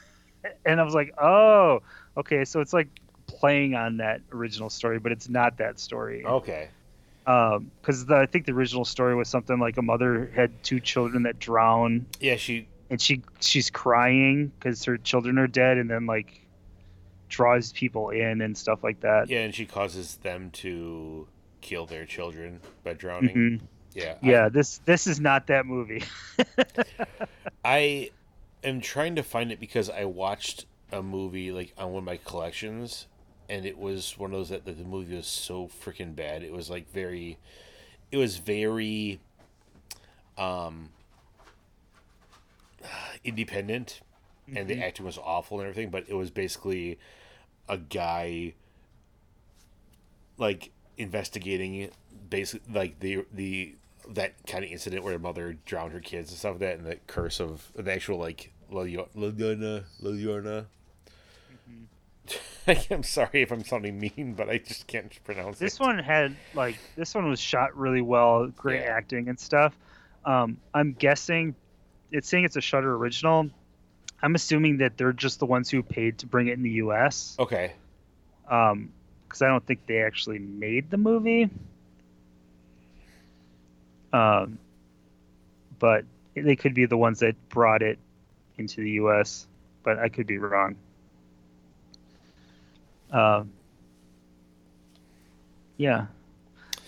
[LAUGHS] and I was like, oh, okay, so it's like playing on that original story, but it's not that story. Okay because um, I think the original story was something like a mother had two children that drown. Yeah, she and she she's crying because her children are dead, and then like draws people in and stuff like that. Yeah, and she causes them to kill their children by drowning. Mm-hmm. Yeah, yeah. I, this this is not that movie. [LAUGHS] I am trying to find it because I watched a movie like on one of my collections and it was one of those that, that the movie was so freaking bad. It was like very, it was very, um, [SIGHS] independent, mm-hmm. and the mm-hmm. acting was awful and everything. But it was basically a guy, like investigating, basically like the the that kind of incident where a mother drowned her kids and stuff like that, and the curse of the actual like Llorona, La Llorona, I'm sorry if I'm sounding mean, but I just can't pronounce this it. This one had like this one was shot really well, great yeah. acting and stuff. Um, I'm guessing it's saying it's a Shudder original. I'm assuming that they're just the ones who paid to bring it in the U.S. Okay. Um, because I don't think they actually made the movie. Um, but they could be the ones that brought it into the U.S. But I could be wrong. Um, yeah,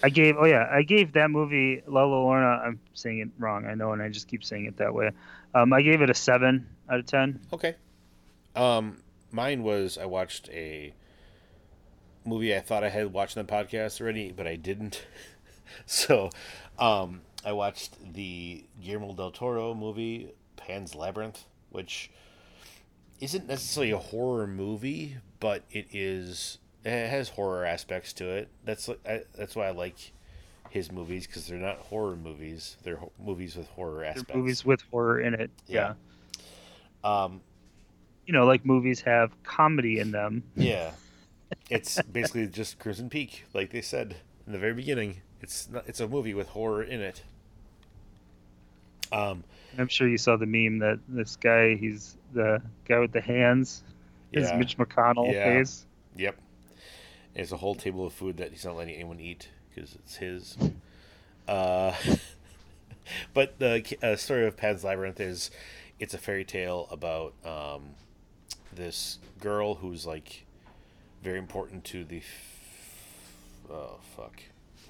I gave. Oh yeah, I gave that movie La Llorona. I'm saying it wrong. I know, and I just keep saying it that way. Um, I gave it a seven out of ten. Okay. Um, mine was I watched a movie I thought I had watched on the podcast already, but I didn't. [LAUGHS] so, um, I watched the Guillermo del Toro movie Pan's Labyrinth, which isn't necessarily a horror movie, but it is it has horror aspects to it. That's I, that's why I like his movies because they're not horror movies; they're ho- movies with horror aspects. They're movies with horror in it. Yeah. yeah. Um, you know, like movies have comedy in them. Yeah. It's basically just Crimson Peak, like they said in the very beginning. It's not, it's a movie with horror in it. Um, I'm sure you saw the meme that this guy, he's the guy with the hands yeah. Mitch McConnell yeah. face. Yep. It's a whole table of food that he's not letting anyone eat because it's his. Uh, [LAUGHS] but the uh, story of Pan's Labyrinth is it's a fairy tale about um, this girl who's like very important to the. F- oh, fuck.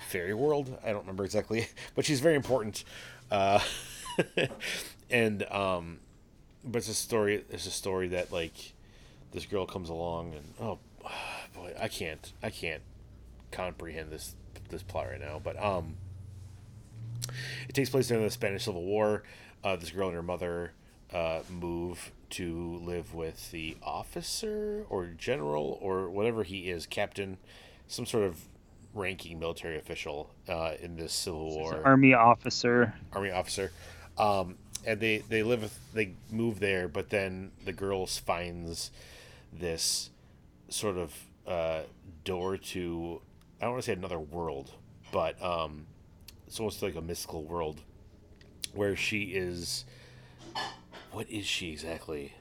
Fairy world? I don't remember exactly, [LAUGHS] but she's very important. Uh, [LAUGHS] and, um, but it's a story, it's a story that, like, this girl comes along and oh [SIGHS] boy, I can't I can't comprehend this this plot right now. But um, it takes place during the Spanish Civil War. Uh, this girl and her mother uh, move to live with the officer or general or whatever he is, captain, some sort of ranking military official uh, in this Civil War. Army officer. Army officer. Um, and they they live they move there, but then the girls finds this sort of uh, door to I don't want to say another world, but um, it's almost like a mystical world where she is. What is she exactly?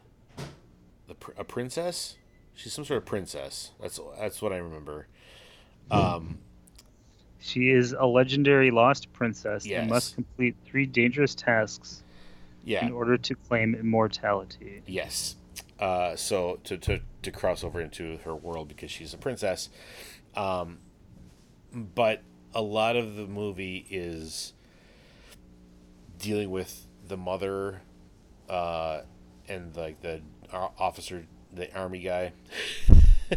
The a princess? She's some sort of princess. That's that's what I remember. Um, she is a legendary lost princess yes. and must complete three dangerous tasks yeah. in order to claim immortality. Yes. Uh, so to, to, to cross over into her world because she's a princess. Um, but a lot of the movie is dealing with the mother uh, and like the officer, the army guy.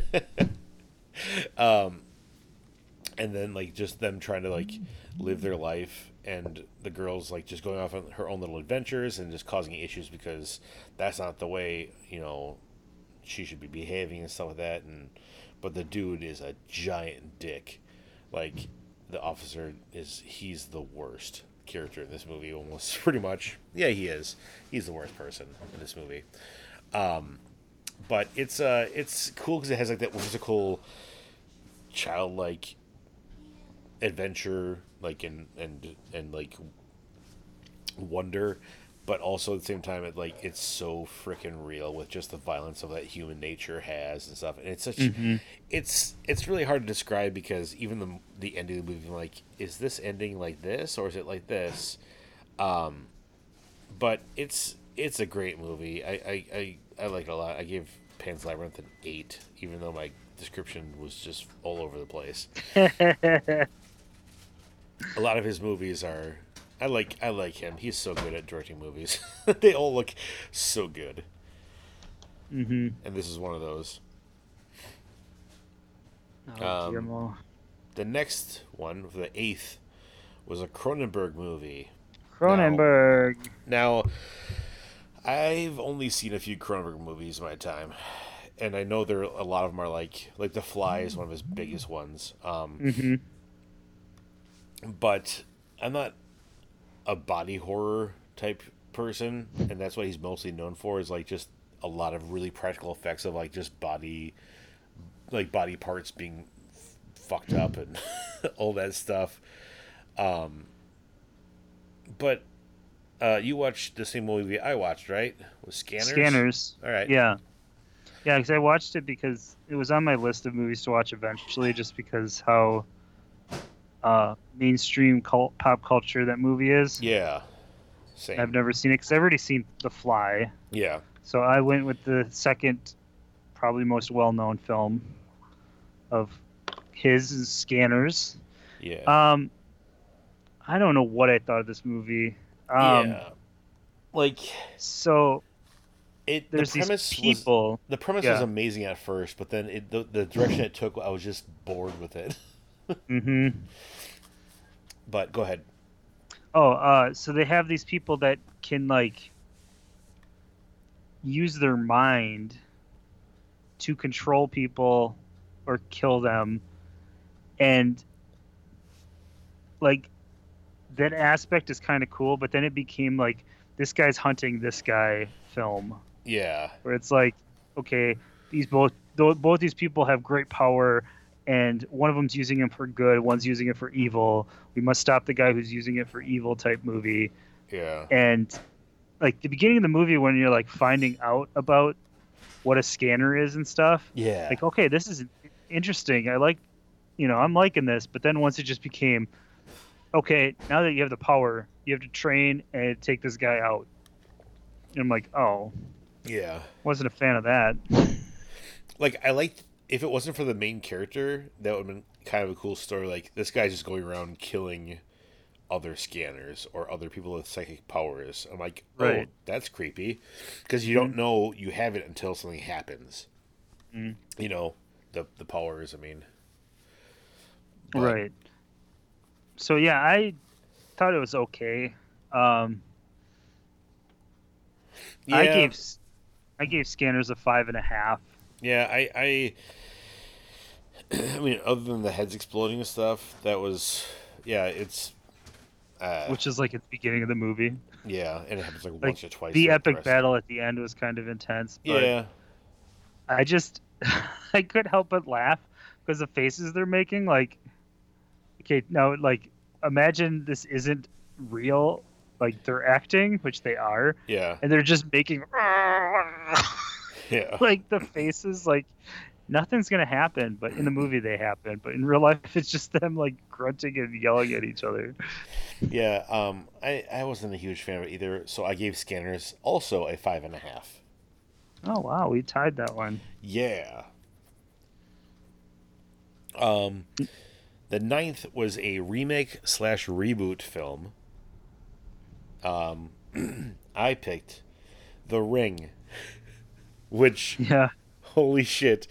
[LAUGHS] um, and then like just them trying to like live their life and the girls like just going off on her own little adventures and just causing issues because that's not the way you know she should be behaving and stuff like that. And but the dude is a giant dick. Like the officer is he's the worst character in this movie almost [LAUGHS] pretty much. Yeah he is. He's the worst person in this movie. Um but it's uh it's cool because it has like that whimsical childlike adventure like and and and like wonder but also at the same time it like it's so freaking real with just the violence of that human nature has and stuff. And it's such mm-hmm. it's it's really hard to describe because even the the ending of the movie like is this ending like this or is it like this? Um but it's it's a great movie. I i i, I like it a lot. I gave pan's labyrinth an eight even though my description was just all over the place. [LAUGHS] A lot of his movies are I like I like him. He's so good at directing movies. [LAUGHS] they all look so good. Mm-hmm. And this is one of those. Oh, um, the next one, the eighth, was a Cronenberg movie. Cronenberg. Now, now, I've only seen a few Cronenberg movies in my time, and I know there a lot of them are like like The Fly is one of his biggest ones. Um, mm-hmm but I'm not a body horror type person, and that's what he's mostly known for is like just a lot of really practical effects of like just body, like body parts being f- fucked up and [LAUGHS] all that stuff. Um, but uh, you watched the same movie I watched, right? With Scanners. Scanners. All right. Yeah. Yeah, because I watched it because it was on my list of movies to watch eventually, just because how uh, mainstream cult, pop culture that movie is. Yeah. Same. I've never seen it because I've already seen The Fly. Yeah. So I went with the second, probably most well-known film of his Scanners. Yeah. Um, I don't know what I thought of this movie. Um, yeah. Like so. It there's the premise these people. Was, the premise yeah. was amazing at first, but then it, the the direction it took, I was just bored with it. [LAUGHS] mm-hmm. But go ahead. Oh, uh, so they have these people that can like use their mind to control people or kill them, and like that aspect is kind of cool. But then it became like this guy's hunting this guy film. Yeah. Where it's like, okay, these both both these people have great power and one of them's using him for good, one's using it for evil. We must stop the guy who's using it for evil type movie. Yeah. And like the beginning of the movie when you're like finding out about what a scanner is and stuff. Yeah. Like okay, this is interesting. I like you know, I'm liking this, but then once it just became okay, now that you have the power, you have to train and take this guy out. And I'm like, "Oh. Yeah. Wasn't a fan of that." Like I liked if it wasn't for the main character, that would have been kind of a cool story. Like this guy's just going around killing other scanners or other people with psychic powers. I'm like, oh, right. that's creepy, because you don't mm-hmm. know you have it until something happens. mm. you know, the the powers. I mean, but... right. So yeah, I thought it was okay. Um, yeah. I gave I gave Scanners a five and a half. Yeah, I, I [CLEARS THROAT] I mean, other than the heads exploding and stuff, that was yeah, it's uh, which is like at the beginning of the movie. Yeah, and it happens like, like once or twice. The epic the battle at the end was kind of intense. yeah, I just [LAUGHS] I couldn't help but laugh because the faces they're making. Like, okay, now like imagine this isn't real. Like they're acting, which they are. Yeah, and they're just making. [LAUGHS] [LAUGHS] yeah, [LAUGHS] like the faces, like nothing's gonna happen, but in the movie they happen. But in real life, it's just them like grunting and yelling at each other. Yeah, um, I I wasn't a huge fan of it either, so I gave Scanners also a five and a half. Oh wow, we tied that one. Yeah. Um, the ninth was a remake slash reboot film. Um, [CLEARS THROAT] I picked The Ring, which [LAUGHS] yeah holy shit.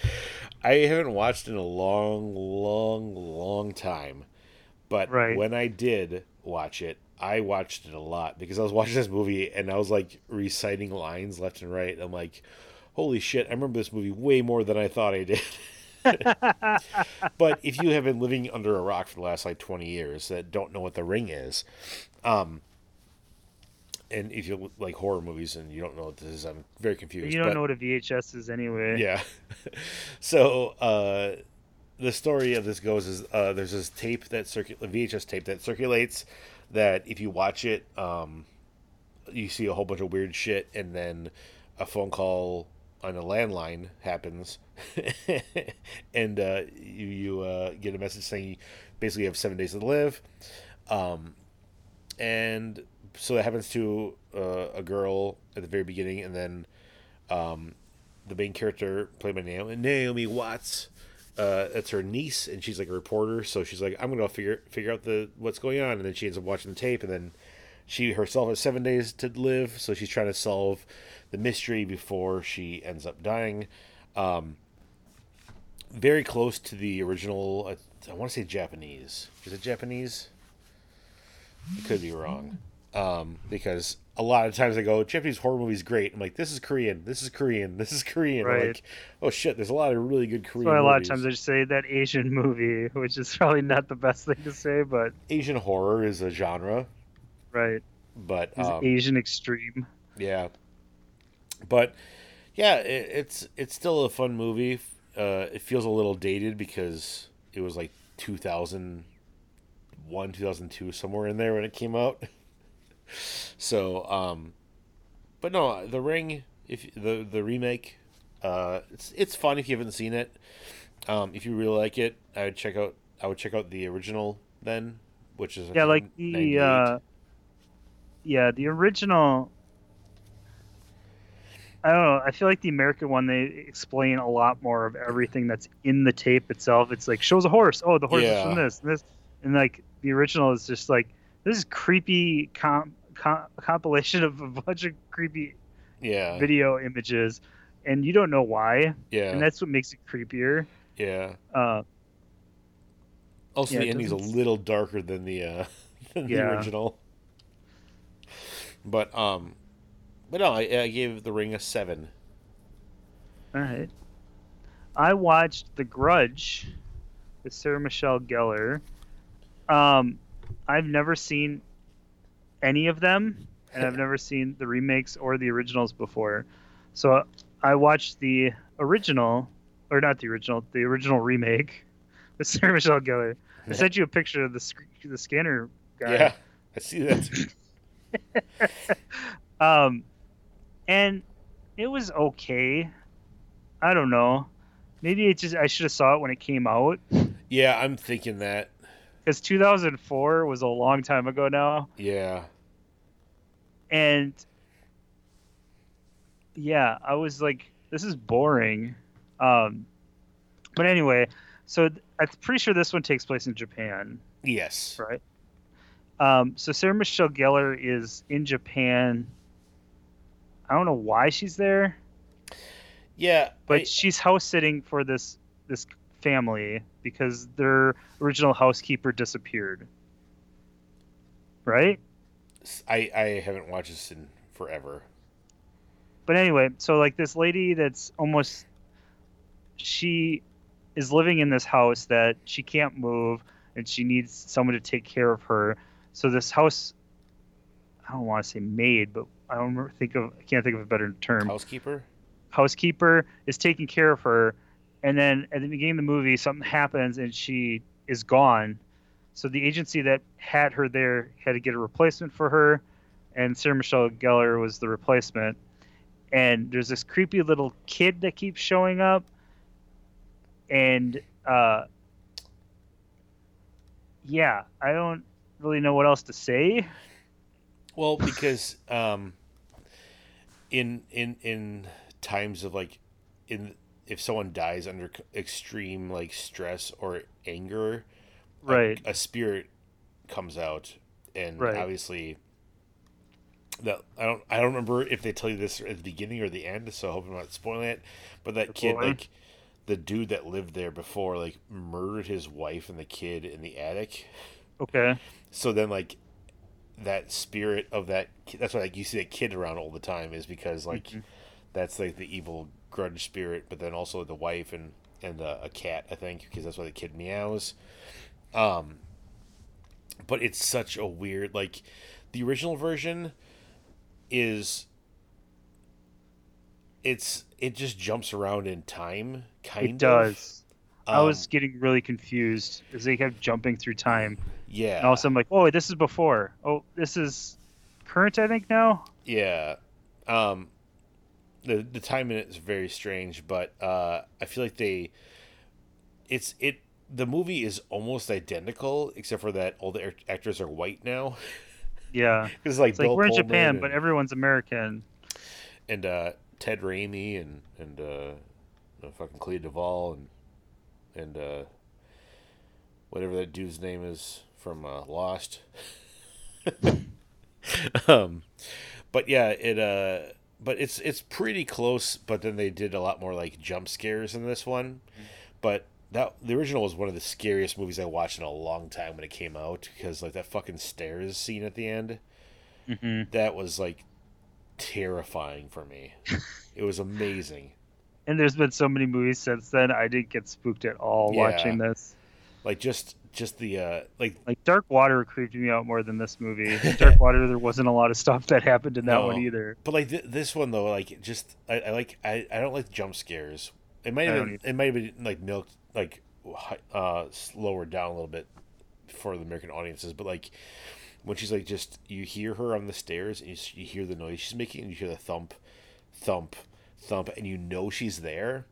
I haven't watched in a long, long, long time. But right. when I did watch it, I watched it a lot because I was watching this movie and I was like reciting lines left and right. I'm like, holy shit, I remember this movie way more than I thought I did. [LAUGHS] but if you have been living under a rock for the last like 20 years that don't know what the ring is, um, and if you like horror movies and you don't know what this is, I'm very confused. You don't but, know what a VHS is anyway. Yeah. [LAUGHS] so uh, the story of this goes is uh, there's this tape that circulates, VHS tape that circulates that if you watch it, um, you see a whole bunch of weird shit, and then a phone call on a landline happens, [LAUGHS] and uh, you you uh, get a message saying you basically have seven days to live. Um, and so that happens to uh, a girl at the very beginning, and then um, the main character played by Naomi, Naomi Watts. Uh, that's her niece, and she's like a reporter. So she's like, "I'm gonna figure figure out the what's going on," and then she ends up watching the tape, and then she herself has seven days to live. So she's trying to solve the mystery before she ends up dying. Um, very close to the original. I, I want to say Japanese. Is it Japanese? I could be wrong um, because a lot of times I go Japanese horror movies great. I'm like, this is Korean, this is Korean, [LAUGHS] this is Korean. Right. like, oh shit, there's a lot of really good Korean. So a lot of times I just say that Asian movie, [LAUGHS] which is probably not the best thing to say, but Asian horror is a genre, right? But um, Asian extreme. Yeah, but yeah, it, it's it's still a fun movie. Uh, it feels a little dated because it was like 2001, 2002, somewhere in there when it came out. [LAUGHS] so, um, but no, the Ring, if the the remake, uh, it's it's fun if you haven't seen it. Um, if you really like it, I would check out I would check out the original then, which is yeah, like the uh, yeah, the original. I don't know. I feel like the American one they explain a lot more of everything that's in the tape itself. It's like shows a horse. Oh, the horse yeah. is from this and this, and like the original is just like this is creepy com- com- compilation of a bunch of creepy yeah. video images and you don't know why. Yeah. And that's what makes it creepier. Yeah. Uh also yeah, the ending's a little darker than the uh [LAUGHS] than yeah. the original. But um but no I, I gave the ring a seven. All right i watched the grudge with sarah michelle gellar. Um I've never seen any of them, and I've [LAUGHS] never seen the remakes or the originals before. So I watched the original, or not the original, the original remake [LAUGHS] with Sarah Michelle Gellar. I sent you a picture of the the scanner guy. Yeah, I see that. [LAUGHS] um, and it was okay. I don't know. Maybe it just I should have saw it when it came out. Yeah, I'm thinking that because 2004 was a long time ago now. Yeah. And yeah, I was like, this is boring. Um, but anyway, so I'm pretty sure this one takes place in Japan. Yes. Right. Um, so Sarah Michelle Gellar is in Japan. I don't know why she's there. Yeah, but I, she's house sitting for this this family because their original housekeeper disappeared. Right? I I haven't watched this in forever. But anyway, so like this lady that's almost she is living in this house that she can't move and she needs someone to take care of her. So this house I don't want to say maid, but I don't think of I can't think of a better term. Housekeeper. Housekeeper is taking care of her, and then at the beginning of the movie, something happens and she is gone. So the agency that had her there had to get a replacement for her, and Sarah Michelle Gellar was the replacement. And there's this creepy little kid that keeps showing up, and uh, yeah, I don't really know what else to say. Well, because um, in in in times of like in if someone dies under extreme like stress or anger, right, a, a spirit comes out, and right. obviously that I don't I don't remember if they tell you this at the beginning or the end, so I hope I'm not spoiling it. But that kid, like the dude that lived there before, like murdered his wife and the kid in the attic. Okay. So then, like that spirit of that that's why like you see that kid around all the time is because like mm-hmm. that's like the evil grudge spirit but then also the wife and and uh, a cat i think because that's why the kid meows um but it's such a weird like the original version is it's it just jumps around in time kind of. it does um, i was getting really confused as they kept jumping through time yeah. And also, I'm like, oh, this is before. Oh, this is current, I think now. Yeah. Um, the the time in it is very strange, but uh, I feel like they, it's it. The movie is almost identical, except for that all the actors are white now. [LAUGHS] Yeah, it's like, it's like we're in Japan, and, but everyone's American. And uh, Ted Raimi and and uh, fucking Clea Duvall and and uh, whatever that dude's name is from uh, Lost. [LAUGHS] um, but yeah, it uh, but it's it's pretty close. But then they did a lot more like jump scares in this one. But that the original was one of the scariest movies I watched in a long time when it came out because like that fucking stairs scene at the end. Mm-hmm. That was like terrifying for me. [LAUGHS] it was amazing. And there's been so many movies since then. I didn't get spooked at all yeah. watching this. Like just just the uh like like Dark Water creeped me out more than this movie. [LAUGHS] Dark Water, there wasn't a lot of stuff that happened in that no, one either. But like th- this one though, like just I, I like I, I don't like jump scares. It might have been, it might have been like milked like uh slower down a little bit for the American audiences, but like when she's like just you hear her on the stairs and you, you hear the noise she's making and you hear the thump, thump, thump, and you know she's there.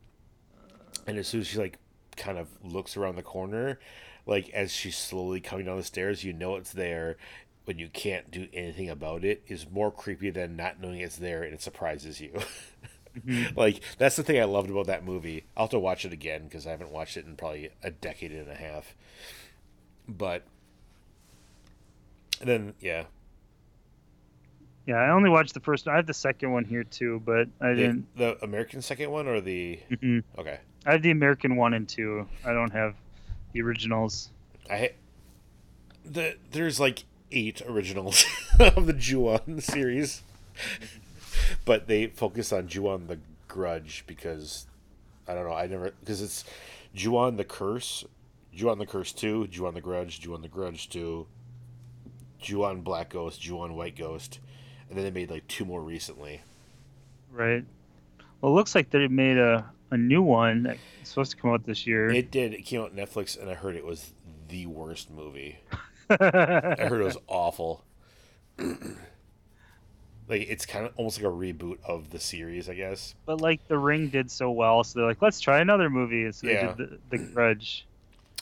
And as soon as she like kind of looks around the corner, like as she's slowly coming down the stairs, you know it's there, but you can't do anything about it. Is more creepy than not knowing it's there and it surprises you. [LAUGHS] mm-hmm. Like that's the thing I loved about that movie. I'll have to watch it again because I haven't watched it in probably a decade and a half. But then yeah, yeah, I only watched the first. I have the second one here too, but I the, didn't. The American second one or the? Mm-hmm. Okay. I have the American one and two. I don't have the originals. I the there's like eight originals [LAUGHS] of the Ju-on [LAUGHS] series, but they focus on Ju-on the Grudge because I don't know. I never because it's Ju-on the Curse, Ju-on the Curse two, Ju-on the Grudge, Ju-on the Grudge two, Ju-on Black Ghost, Ju-on White Ghost, and then they made like two more recently. Right. Well, it looks like they made a a new one that's supposed to come out this year. It did. It came out Netflix, and I heard it was the worst movie. [LAUGHS] I heard it was awful. [CLEARS THROAT] like it's kind of almost like a reboot of the series, I guess. But like The Ring did so well, so they're like, let's try another movie. So yeah. The, the, Grudge.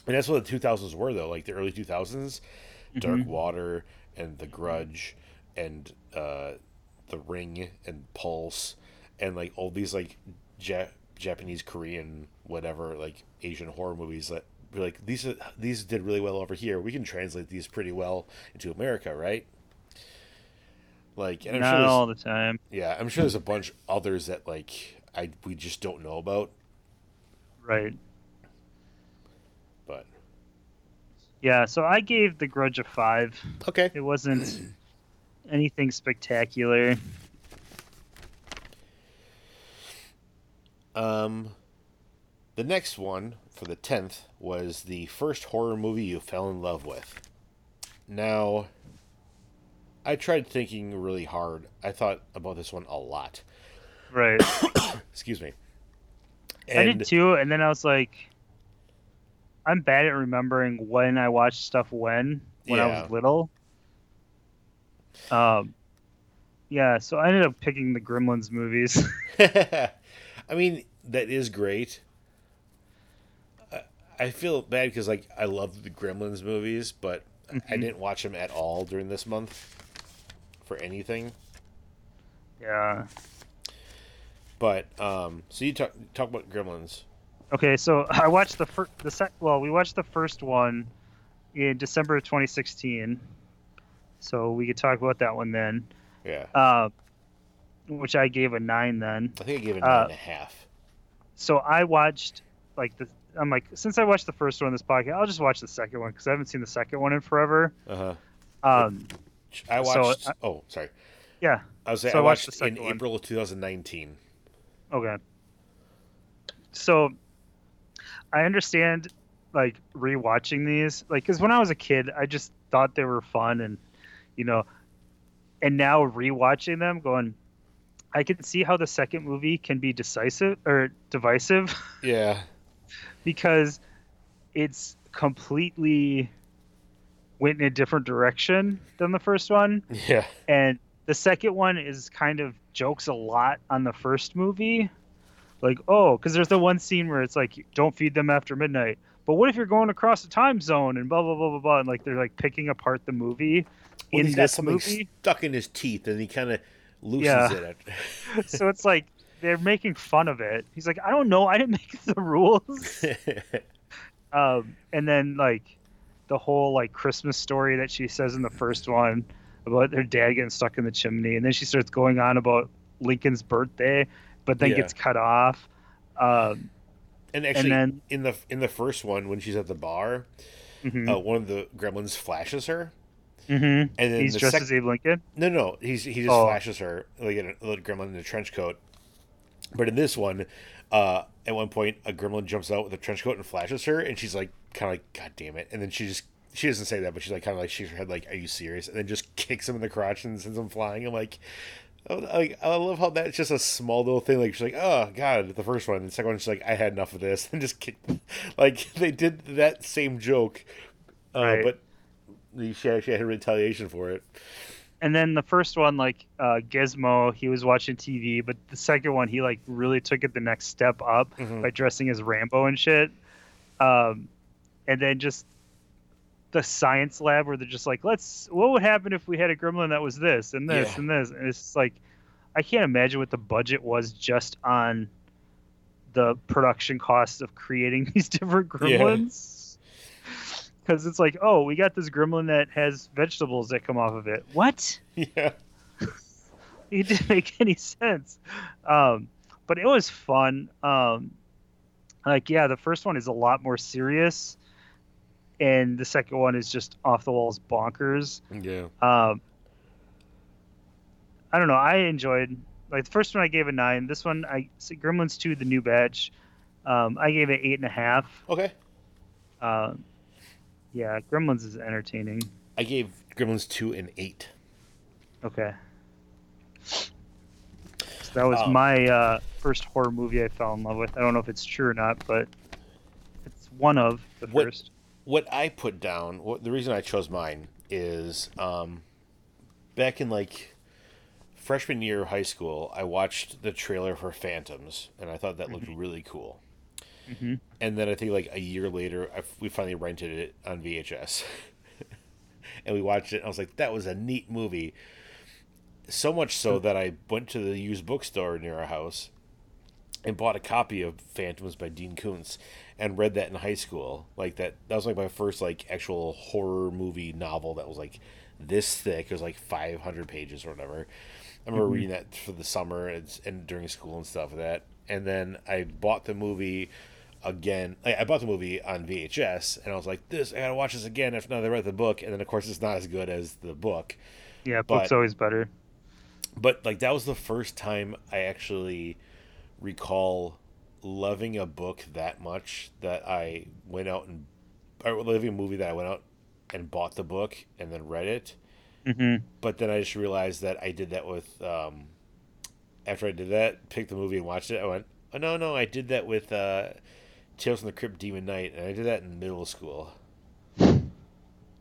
And that's what the 2000s were, though. Like the early 2000s, mm-hmm. Dark Water and The Grudge and uh, The Ring and Pulse and like all these like ja- Japanese, Korean, whatever, like Asian horror movies that like these these did really well over here. We can translate these pretty well into America, right? Like, and I'm not sure all the time. Yeah, I'm sure there's a bunch others that like I we just don't know about. Right. But yeah, so I gave The Grudge a five. Okay. It wasn't anything spectacular. Um, the next one for the tenth was the first horror movie you fell in love with. Now, I tried thinking really hard. I thought about this one a lot. Right. [COUGHS] Excuse me. And I did too, and then I was like, I'm bad at remembering when I watched stuff when when yeah. I was little. Um, yeah, so I ended up picking the Gremlins movies. [LAUGHS] [LAUGHS] I mean, that is great. I, I feel bad because like I love the Gremlins movies, but mm-hmm. I didn't watch them at all during this month for anything. Yeah. But um, so you talk talk about Gremlins. Okay, so [LAUGHS] I watched the first, the sec. Well, we watched the first one in December of 2016, so we could talk about that one then. Yeah. Uh, which I gave a nine then. I think I gave it a nine uh, and a half. So I watched like the. I'm like, since I watched the first one in this podcast, I'll just watch the second one because I haven't seen the second one in forever. Uh huh. Um, I watched. So I, oh, sorry. Yeah. I was. So I watched, watched in one. April of 2019. Okay. So I understand like rewatching these like cuz when I was a kid I just thought they were fun and you know and now rewatching them going I can see how the second movie can be decisive or divisive. [LAUGHS] Yeah. because it's completely went in a different direction than the first one. Yeah. And the second one is kind of jokes a lot on the first movie. Like, oh, because there's the one scene where it's like, don't feed them after midnight. But what if you're going across the time zone and blah blah blah blah blah? And like they're like picking apart the movie well, in this movie, stuck in his teeth, and he kind of loosens yeah. it. [LAUGHS] so it's like they're making fun of it. He's like, I don't know, I didn't [LAUGHS] make the rules. [LAUGHS] um, and then like the whole like Christmas story that she says in the first one about her dad getting stuck in the chimney, and then she starts going on about Lincoln's birthday, but then yeah. gets cut off. Um, and actually, and then, in the in the first one, when she's at the bar, mm-hmm. uh, one of the gremlins flashes her. Mm-hmm. And then he's dressed sec- as Abe Lincoln. No, no, he's he just oh. flashes her like a, a little gremlin in a trench coat. But in this one, uh, at one point, a gremlin jumps out with a trench coat and flashes her, and she's like, kind of like, "God damn it!" And then she just she doesn't say that, but she's like kind of like shakes her head like, "Are you serious?" And then just [LAUGHS] kicks him in the crotch and sends him flying. I'm like, oh, like I love how that's just a small little thing. Like she's like, "Oh God," the first one, and the second one she's like, "I had enough of this," [LAUGHS] and just kicked. [LAUGHS] Like they did that same joke, uh, right. but she actually had a retaliation for it. And then the first one, like uh, Gizmo, he was watching TV, but the second one, he like really took it the next step up mm-hmm. by dressing as Rambo and shit. Um, and then just the science lab where they're just like, let's, what would happen if we had a gremlin that was this and this yeah. and this? And it's like, I can't imagine what the budget was just on the production costs of creating [LAUGHS] these different gremlins. Yeah because it's like, oh, we got this gremlin that has vegetables that come off of it. What? [LAUGHS] Yeah. [LAUGHS] it didn't make any sense. Um, but it was fun. Um, like, yeah, the first one is a lot more serious, and the second one is just off the walls bonkers. Yeah. Um, I don't know. I enjoyed like the first one. I gave a nine. This one, I Gremlins two, the new batch. Um, I gave it eight and a half. Okay. Um, yeah, Gremlins is entertaining. I gave Gremlins two and eight. Okay. So that was um, my uh, first horror movie I fell in love with. I don't know if it's true or not, but it's one of the what, first. What I put down, what, the reason I chose mine is um, back in like freshman year of high school, I watched the trailer for Phantoms, and I thought that looked mm-hmm. really cool. Mm-hmm. And then I think like a year later, I, we finally rented it on VHS, [LAUGHS] and we watched it. And I was like, that was a neat movie. So much so that I went to the used bookstore near our house and bought a copy of Phantoms by Dean Koontz and read that in high school. Like that that was like my first like actual horror movie novel that was like this thick. It was like 500 pages or whatever. I remember mm-hmm. reading that for the summer and, and during school and stuff like that. and then I bought the movie again. I bought the movie on VHS, and I was like, "This, I gotta watch this again." After now, I read the book, and then of course, it's not as good as the book. Yeah, but, book's always better. But like that was the first time I actually recall loving a book that much that I went out and or living a movie that I went out and bought the book and then read it. Mm-hmm. But then I just realized that I did that with um, after I did that, picked the movie and watched it. I went, oh no, no, I did that with uh, Tales from the Crypt Demon Knight, and I did that in middle school.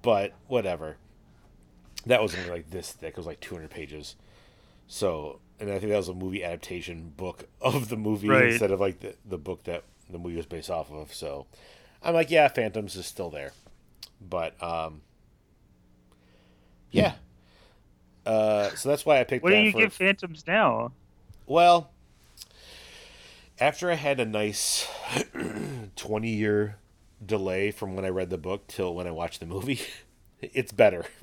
But whatever. That was only like this thick. It was like 200 pages. So, and I think that was a movie adaptation book [LAUGHS] of the movie right. instead of like the, the book that the movie was based off of. So, I'm like, yeah, Phantoms is still there. But um, yeah. Uh, so that's why I picked. What do you give Phantoms now? Well, after I had a nice [CLEARS THROAT] twenty year delay from when I read the book till when I watched the movie, [LAUGHS] it's better. [LAUGHS]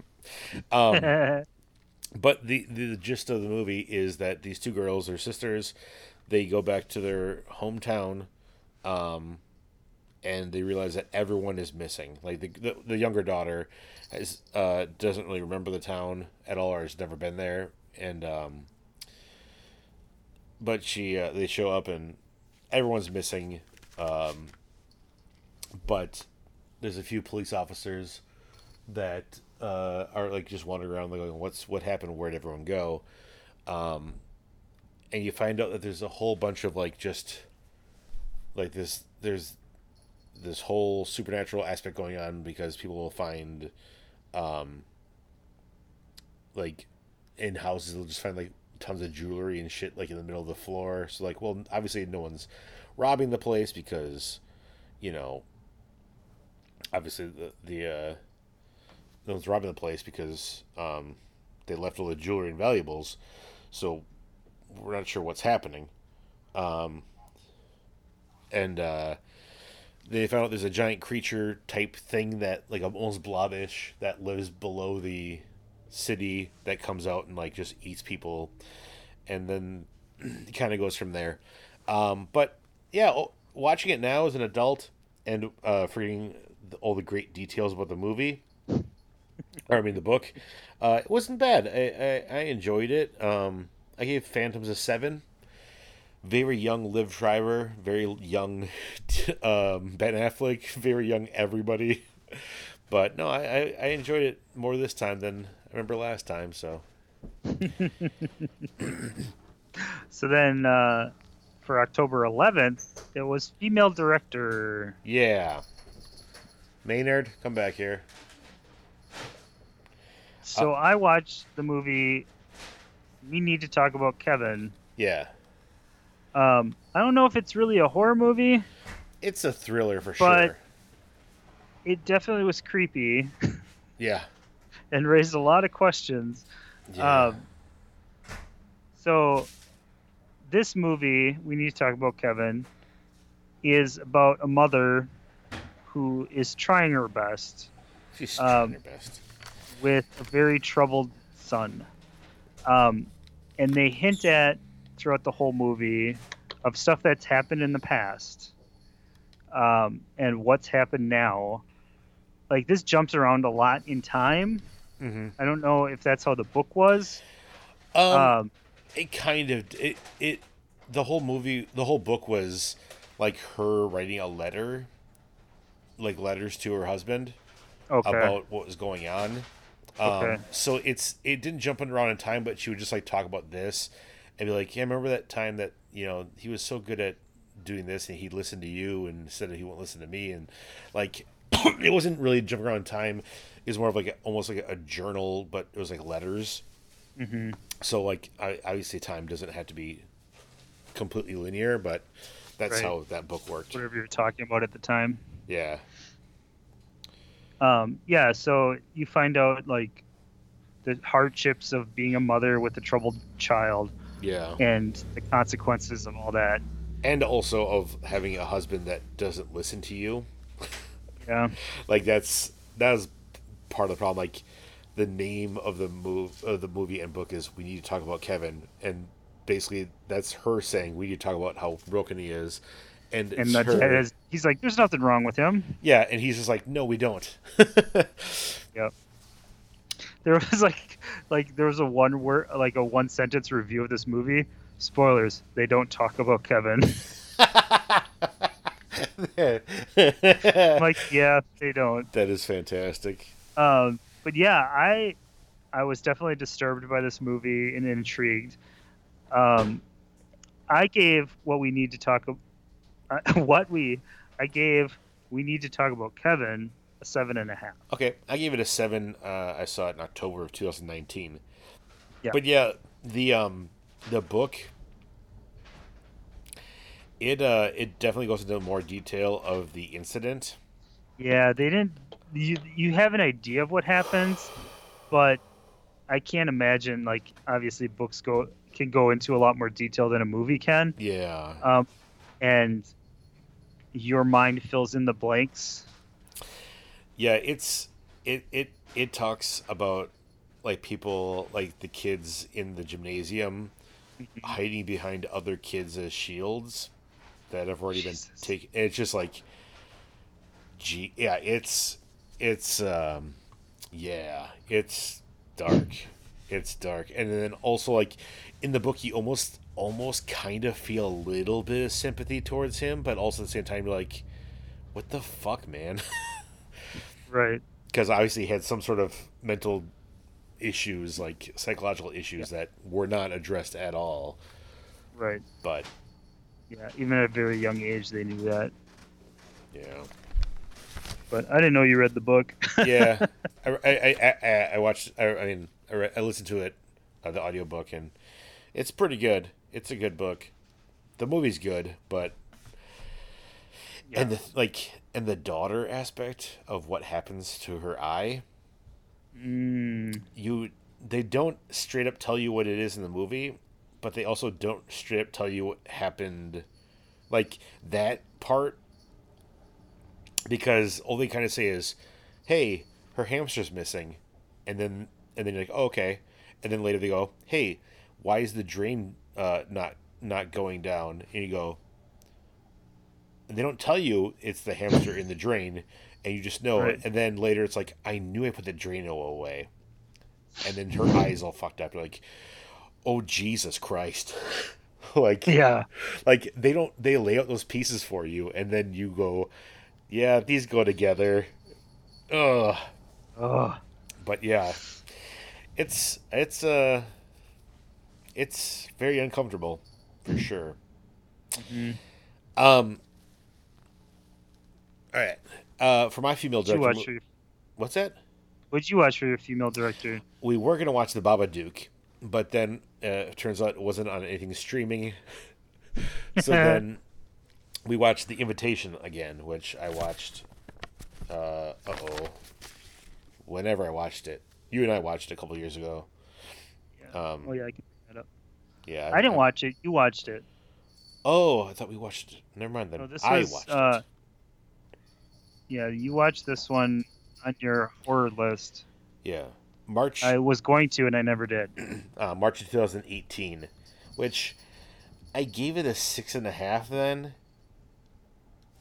Um, [LAUGHS] but the, the gist of the movie is that these two girls are sisters. They go back to their hometown. Um, and they realize that everyone is missing. Like the the, the younger daughter has uh, doesn't really remember the town at all, or has never been there, and um, but she uh, they show up and everyone's missing. Um, but there's a few police officers that uh, are like just wandering around, like "What's what happened? Where'd everyone go?" Um, and you find out that there's a whole bunch of like just like this. There's this whole supernatural aspect going on because people will find um like in houses they'll just find like tons of jewelry and shit like in the middle of the floor. So like well obviously no one's robbing the place because you know obviously the the uh no one's robbing the place because um they left all the jewelry and valuables. So we're not sure what's happening. Um and uh they found out there's a giant creature type thing that like almost blobish that lives below the city that comes out and like just eats people. And then kind of goes from there. Um, but yeah watching it now as an adult and uh, forgetting all the great details about the movie or i mean the book uh, it wasn't bad. I, I, I enjoyed it. Um, i gave phantoms a seven. Very young Liev Schreiber, very young [LAUGHS] um, Ben Affleck, [LAUGHS] very young everybody. [LAUGHS] But no, I, I, I enjoyed it more this time than I remember last time. So. [LAUGHS] so then, uh, for October 11th, it was female director. Yeah. Maynard, come back here. So uh, I watched the movie. We need to talk about Kevin. Yeah. Um, I don't know if it's really a horror movie. It's a thriller for sure. It definitely was creepy. [LAUGHS] Yeah. And raised a lot of questions. Yeah. Um, so, this movie, we need to talk about Kevin, is about a mother who is trying her best. She's trying um, her best. With a very troubled son. Um, and they hint at throughout the whole movie of stuff that's happened in the past um, and what's happened now. Like this jumps around a lot in time. Mm-hmm. I don't know if that's how the book was. Um, um, it kind of it it the whole movie the whole book was like her writing a letter, like letters to her husband okay. about what was going on. Um, okay. So it's it didn't jump around in time, but she would just like talk about this and be like, yeah, remember that time that you know he was so good at doing this and he listened to you and instead of he won't listen to me and like [COUGHS] it wasn't really jumping around time. Was more of like a, almost like a, journal, but it was like letters. Mm-hmm. So like I obviously time doesn't have to be completely linear, but that's right. how that book worked. Whatever you're talking about at the time. Yeah. Um, yeah. So you find out like the hardships of being a mother with a troubled child yeah. And the consequences of all that. And also of having a husband that doesn't listen to you. Yeah. [LAUGHS] like that's that's part of the problem. Like the name of the move of the movie and book is we need to talk about Kevin and basically that's her saying we need to talk about how broken he is, and and the dad is, he's like, "There's nothing wrong with him." Yeah, and he's just like, "No, we don't." [LAUGHS] yep. There was like, like there was a one word, like a one sentence review of this movie. Spoilers: They don't talk about Kevin. [LAUGHS] like, yeah, they don't. That is fantastic. Um, but yeah, I I was definitely disturbed by this movie and intrigued. Um, I gave what we need to talk uh, [LAUGHS] what we I gave we need to talk about Kevin a seven and a half. Okay, I gave it a seven. Uh, I saw it in October of 2019. Yeah. But yeah, the um the book it uh it definitely goes into more detail of the incident. Yeah, they didn't. You you have an idea of what happens, but I can't imagine. Like obviously, books go can go into a lot more detail than a movie can. Yeah. Um, and your mind fills in the blanks. Yeah, it's it it it talks about like people like the kids in the gymnasium mm-hmm. hiding behind other kids as shields that have already Jesus. been taken. It's just like, gee, yeah, it's it's um, yeah, it's dark. It's dark, and then also like in the book, you almost almost kind of feel a little bit of sympathy towards him, but also at the same time, you're like, what the fuck, man? [LAUGHS] right. Because obviously he had some sort of mental issues, like psychological issues yeah. that were not addressed at all. Right. But yeah, even at a very young age, they knew that. Yeah. But I didn't know you read the book. yeah, [LAUGHS] I, I, I, I watched. I, I mean, I, read, I listened to it, uh, the audiobook, and it's pretty good. It's a good book. The movie's good, but yeah. and the like, and the daughter aspect of what happens to her eye. Mm. You, they don't straight up tell you what it is in the movie, but they also don't straight up tell you what happened, like that part, because all they kind of say is, "Hey, her hamster's missing," and then and then you're like, oh, "Okay," and then later they go, "Hey, why is the drain uh, not not going down?" And you go, and they don't tell you it's the hamster in the drain, and you just know right. it. And then later it's like, "I knew I put the Drano away," and then her [LAUGHS] eyes all fucked up. You're like, oh Jesus Christ. [LAUGHS] like yeah like they don't they lay out those pieces for you and then you go yeah these go together. Ugh. Ugh. But yeah it's it's uh it's very uncomfortable for sure. Mm-hmm. um all right. Uh for my female director your... what's that? What'd you watch for your female director? We were gonna watch the Babadook but then uh, it turns out it wasn't on anything streaming. [LAUGHS] so then [LAUGHS] we watched The Invitation again, which I watched. Uh oh. Whenever I watched it, you and I watched it a couple years ago. Yeah. Um, oh yeah, I can pick that up. Yeah, I, I didn't I, watch it. You watched it. Oh, I thought we watched. It. Never mind. Then no, this I was, watched uh, it. Yeah, you watched this one on your horror list. Yeah. March. I was going to, and I never did. [CLEARS THROAT] Uh, March 2018, which I gave it a six and a half then,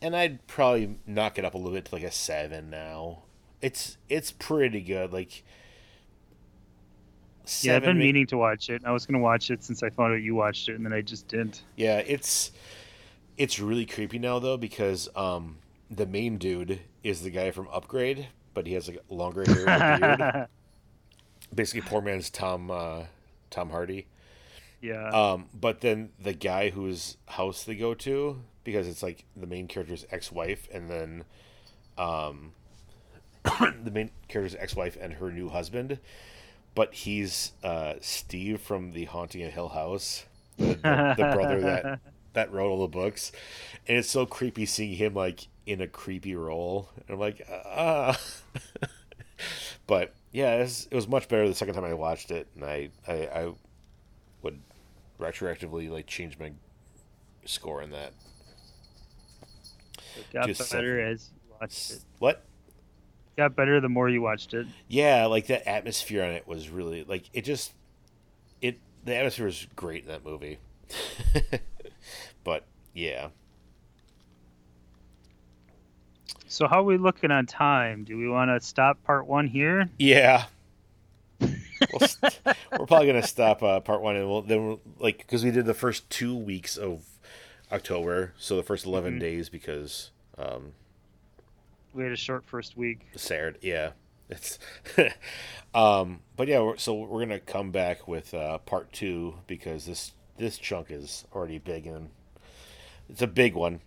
and I'd probably knock it up a little bit to like a seven now. It's it's pretty good. Like, yeah, I've been meaning to watch it. I was gonna watch it since I found out you watched it, and then I just didn't. Yeah, it's it's really creepy now though because um the main dude is the guy from Upgrade, but he has like longer hair and beard. [LAUGHS] basically poor man's Tom uh, Tom Hardy. Yeah. Um, but then the guy whose house they go to, because it's like the main character's ex-wife, and then um, [COUGHS] the main character's ex-wife and her new husband, but he's uh, Steve from The Haunting of Hill House, the, the, the brother that [LAUGHS] that wrote all the books, and it's so creepy seeing him like in a creepy role. And I'm like, ah. [LAUGHS] but yeah, it was, it was, much better the second time I watched it, and I, I, I would retroactively like change my score in that. It got Just better as you watched it. What? It got better the more you watched it. Yeah, like that atmosphere on it was really like it. Just it the atmosphere is great in that movie. [LAUGHS] but yeah. So how are we looking on time? Do we want to stop part one here? Yeah. [LAUGHS] we st- we're probably gonna stop uh, part one, and we'll then we'll, like because we did the first two weeks of October, so the first 11 mm-hmm. days because um, we had a short first week. Sad, yeah. It's, [LAUGHS] um, but yeah, we're, so we're gonna come back with uh, part two because this this chunk is already big and it's a big one.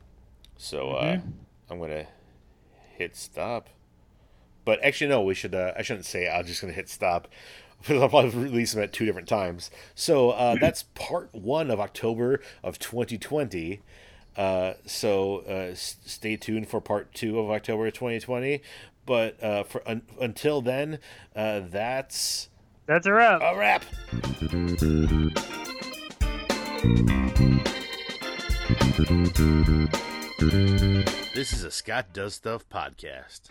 So uh, mm-hmm. I'm gonna hit stop. But actually, no, we should. Uh, I shouldn't say. I'm just gonna hit stop because I'll probably release them at two different times. So uh, that's part one of October of 2020. Uh, so uh, s- stay tuned for part two of October 2020. But uh, for un- until then, uh, that's that's a wrap. A wrap. This is a Scott Does Stuff podcast.